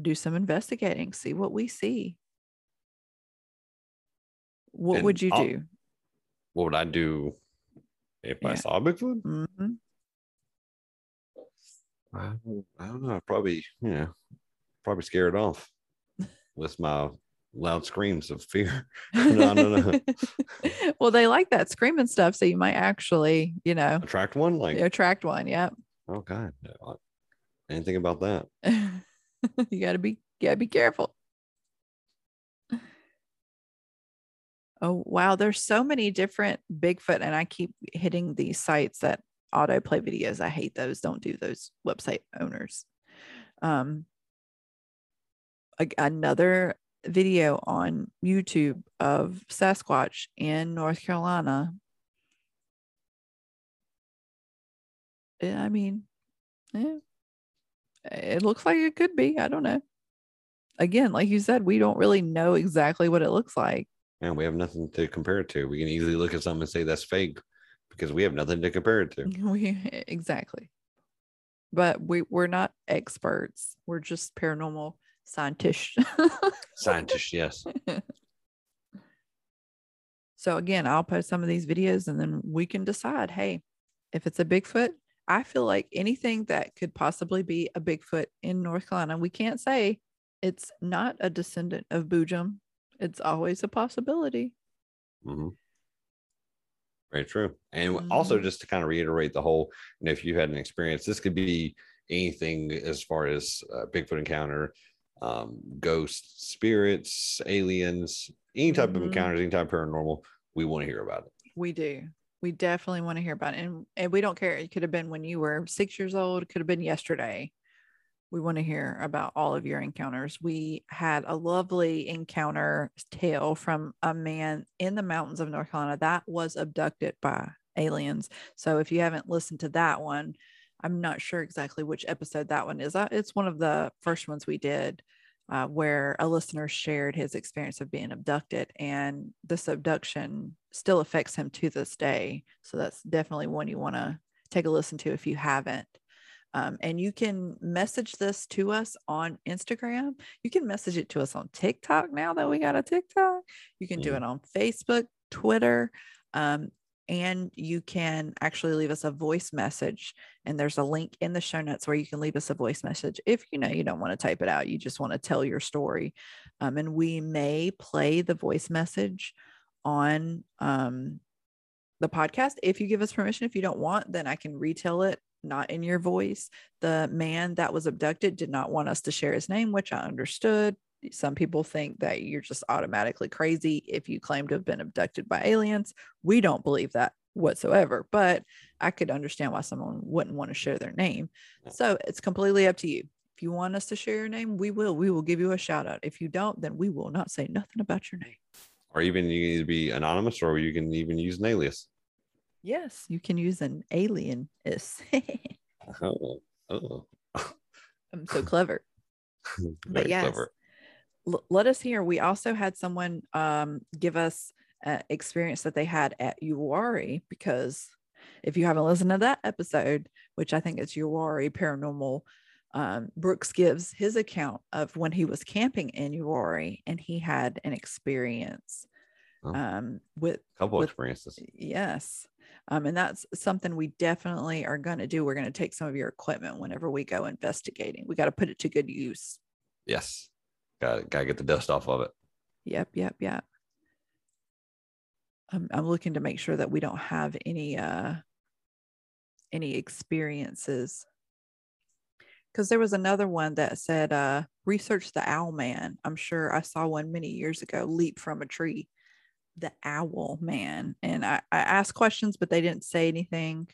do some investigating, see what we see. What And would you I'll- do? What would I do if I saw Bigfoot? hmm I don't, I don't know. Probably, you know, probably scared off with my loud screams of fear. no, no, no. well, they like that screaming stuff, so you might actually, you know, Attract one? Like, attract one. Yep. oh God. no, I didn't think about that. you gotta be gotta be careful. Oh wow, there's so many different Bigfoot, and I keep hitting these sites that autoplay videos. I hate those. Don't do those website owners. Um a- another video on YouTube of Sasquatch in North Carolina. Eh, I mean, yeah, it looks like it could be. I don't know. Again, like you said, we don't really know exactly what it looks like. And we have nothing to compare it to. We can easily look at something and say that's fake because we have nothing to compare it to. We exactly. But we we're not experts. We're just paranormal scientists. Scientists, yes. so again, I'll post some of these videos and then we can decide, hey, if it's a Bigfoot, I feel like anything that could possibly be a Bigfoot in North Carolina, we can't say it's not a descendant of Boojum. It's always a possibility. hmm Very true. And also, Mhm. just to kind of reiterate the whole, you know, if you had an experience, this could be anything as far as uh, Bigfoot encounter, um, ghosts, spirits, aliens, any type of Mhm. encounters, any type of paranormal. We want to hear about it. We do. We definitely want to hear about it. And, and we don't care. It could have been when you were six years old, it could have been yesterday. We want to hear about all of your encounters. We had a lovely encounter tale from a man in the mountains of North Carolina that was abducted by aliens. So if you haven't listened to that one, I'm not sure exactly which episode that one is. It's one of the first ones we did uh, where a listener shared his experience of being abducted, and this abduction still affects him to this day. So that's definitely one you want to take a listen to if you haven't. Um, and you can message this to us on Instagram. You can message it to us on TikTok now that we got a TikTok. You can do Mm. it on Facebook, Twitter, um, and you can actually leave us a voice message. And there's a link in the show notes where you can leave us a voice message if you know you don't want to type it out. You just want to tell your story. Um, and we may play the voice message on um, the podcast if you give us permission. If you don't want, then I can retell it not in your voice. The man that was abducted did not want us to share his name, which I understood. Some people think that you're just automatically crazy if you claim to have been abducted by aliens. We don't believe that whatsoever, but I could understand why someone wouldn't want to share their name. So it's completely up to you. If you want us to share your name, we will. We will give you a shout out. If you don't, then we will not say nothing about your name. Or even you can either be anonymous or you can even use an alias. Yes, you can use an alien. Is Oh, oh. I'm so clever. Very yes. clever. L- let us hear. We also had someone um, give us uh, experience that they had at Uwharrie because if you haven't listened to that episode, which I think is Uwharrie Paranormal, um, Brooks gives his account of when he was camping in Uwharrie and he had an experience Oh. um, with couple with- experiences. Yes. Um, and that's something we definitely are going to do. We're going to take some of your equipment whenever we go investigating. We got to put it to good use. Yes. Got got to get the dust off of it. Yep, yep, yep. I'm, I'm looking to make sure that we don't have any uh any experiences because there was another one that said uh research the owl man. I'm sure I saw one many years ago leap from a tree. The owl man. And I, I asked questions, but they didn't say anything.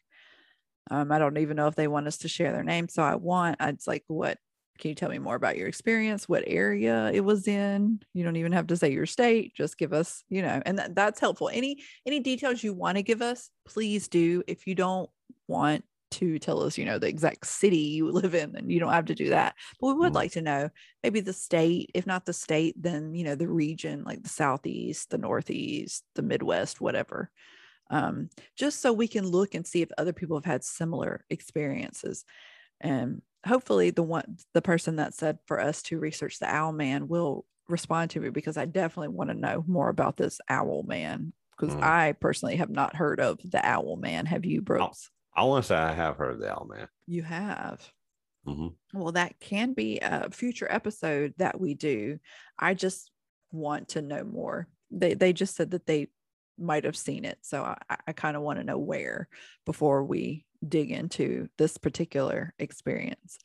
Um, I don't even know if they want us to share their name. So I want, I was like, what can you tell me more about your experience? What area it was in? You don't even have to say your state. Just give us, you know, and that, that's helpful. Any any details you want to give us, please do. If you don't want to tell us, you know, the exact city you live in, and you don't have to do that. But we would Mm. like to know maybe the state. If not the state, then you know the region, like the southeast, the northeast, the Midwest, whatever. Um, just so we can look and see if other people have had similar experiences and hopefully the one the person that said for us to research the owl man will respond to me because i definitely want to know more about this owl man because Mm. i personally have not heard of the owl man have you brooks I want to say I have heard of the owl man. you have. Hmm well that can be a future episode that we do. I just want to know more. They they just said that they might have seen it so i, I kind of want to know where before we dig into this particular experience.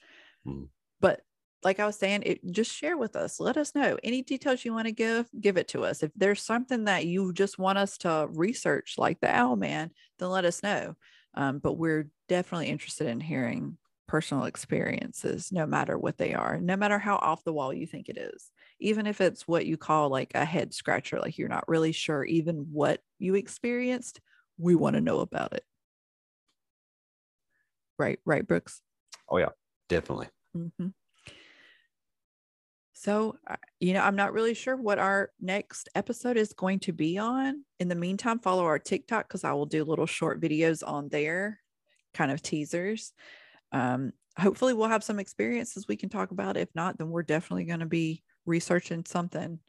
Mm. but like i was saying it just share with us. Let us know. Any details you want to give give it to us. If there's something that you just want us to research like the owl man then let us know um, but we're definitely interested in hearing personal experiences, no matter what they are, no matter how off the wall you think it is. Even if it's what you call like a head scratcher, like you're not really sure even what you experienced, we want to know about it. Right, right, Brooks. Oh, yeah, definitely. hmm So, uh, you know, I'm not really sure what our next episode is going to be on. In the meantime, follow our TikTok because I will do little short videos on there, kind of teasers. Um, hopefully, we'll have some experiences we can talk about. If not, then we're definitely going to be researching something,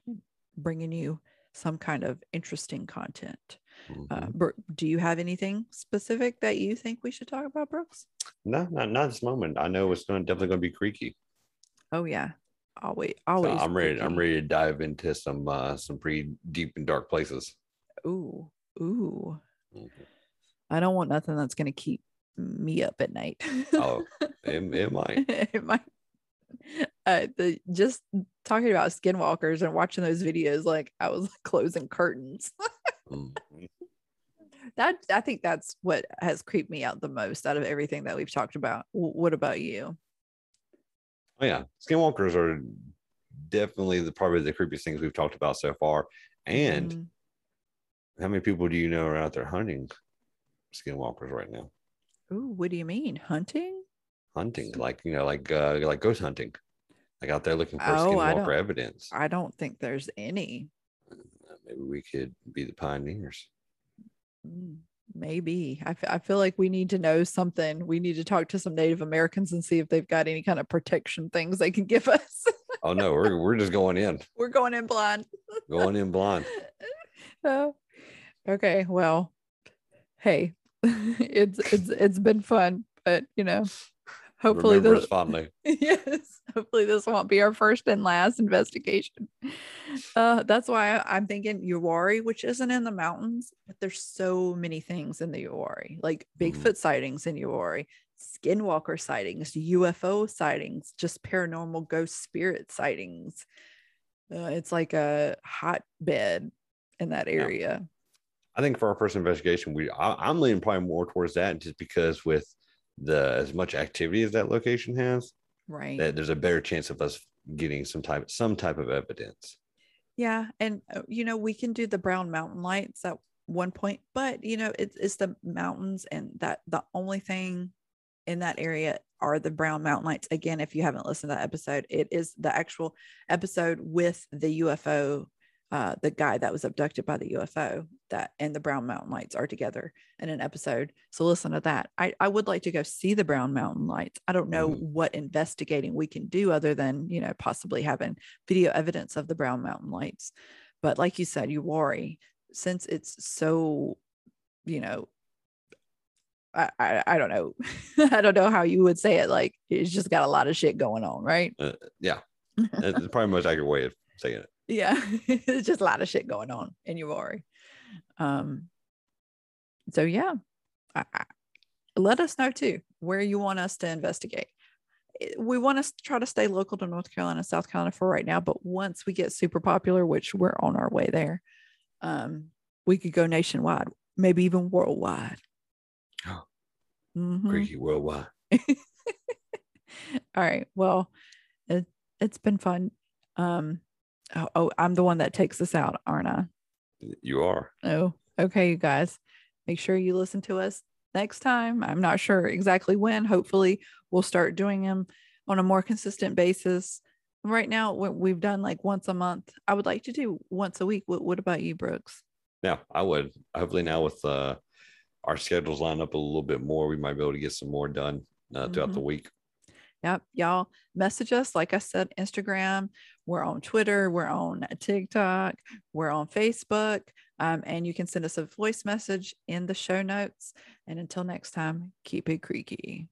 bringing you some kind of interesting content. Mhm. Uh, do you have anything specific that you think we should talk about, Brooks? no, not not this moment. I know it's going definitely going to be creaky. Oh yeah, always, So always. I'm ready. I'm ready to dive into some uh some pretty deep and dark places. Ooh, ooh. Mhm. I don't want nothing that's gonna keep me up at night. Oh, it, it might. it might. Uh, the just talking about skinwalkers and watching those videos, like I was closing curtains. Mhm. that I think that's what has creeped me out the most out of everything that we've talked about. W- what about you? Oh yeah, skinwalkers are definitely the probably the creepiest things we've talked about so far. And Mm, how many people do you know are out there hunting skinwalkers right now? ooh, what do you mean hunting? Hunting, like you know, like uh like ghost hunting, like out there looking for Oh, skinwalker don't- evidence. I don't think there's any. Uh, Maybe we could be the pioneers. Mm, Maybe I, I feel like we need to know something. We need to talk to some Native Americans and see if they've got any kind of protection things they can give us. Oh no, we're we're just going in, We're going in blind. going in blind. Oh, okay. Well, hey, it's it's it's been fun, but you know, hopefully Remember this fondly. yes, hopefully this won't be our first and last investigation. Uh, that's why I, am thinking Uwharrie, which isn't in the mountains, but there's so many things in the Uwharrie, like Mhm. Bigfoot sightings in Uwharrie, skinwalker sightings, UFO sightings, just paranormal ghost spirit sightings. Uh, it's like a hotbed in that area. I think for our first investigation, we I, I'm leaning probably more towards that, just because with the as much activity as that location has, Right. that there's a better chance of us getting some type some type of evidence. Yeah, and uh, you know we can do the brown mountain lights at one point, but you know it's it's the mountains, and that the only thing in that area are the brown mountain lights. Again, if you haven't listened to that episode, it is the actual episode with the UFO, uh, the guy that was abducted by the UFO. That and the brown mountain lights are together in an episode. So listen to that. I I would like to go see the brown mountain lights. I don't know Mhm. what investigating we can do other than you know possibly having video evidence of the brown mountain lights but like you said Uwharrie since it's so you know I, I i don't know i don't know how you would say it like it's just got a lot of shit going on right Uh, yeah, It's probably the most accurate way of saying it. Yeah it's just a lot of shit going on in Uwharrie um so yeah I, I, let us know too where you want us to investigate Eh, we want to try to stay local to north carolina south carolina for right now but once we get super popular which we're on our way there um we could go nationwide maybe even worldwide Mhm. Creaky worldwide. All right. Well, it, it's been fun. Um, oh, oh, I'm the one that takes this out, aren't I? You are. Oh, okay, you guys. Make sure you listen to us next time. I'm not sure exactly when. Hopefully, we'll start doing them on a more consistent basis. Right now, we- we've done like once a month. I would like to do once a week. What, what about you, Brooks? Yeah, I would. Hopefully now with uh, our schedules lined up a little bit more, we might be able to get some more done uh, throughout the week. Yep. Y'all message us. Like I said, Instagram. We're on Twitter. We're on TikTok. We're on Facebook. Um, and you can send us a voice message in the show notes. And until next time, keep it creaky.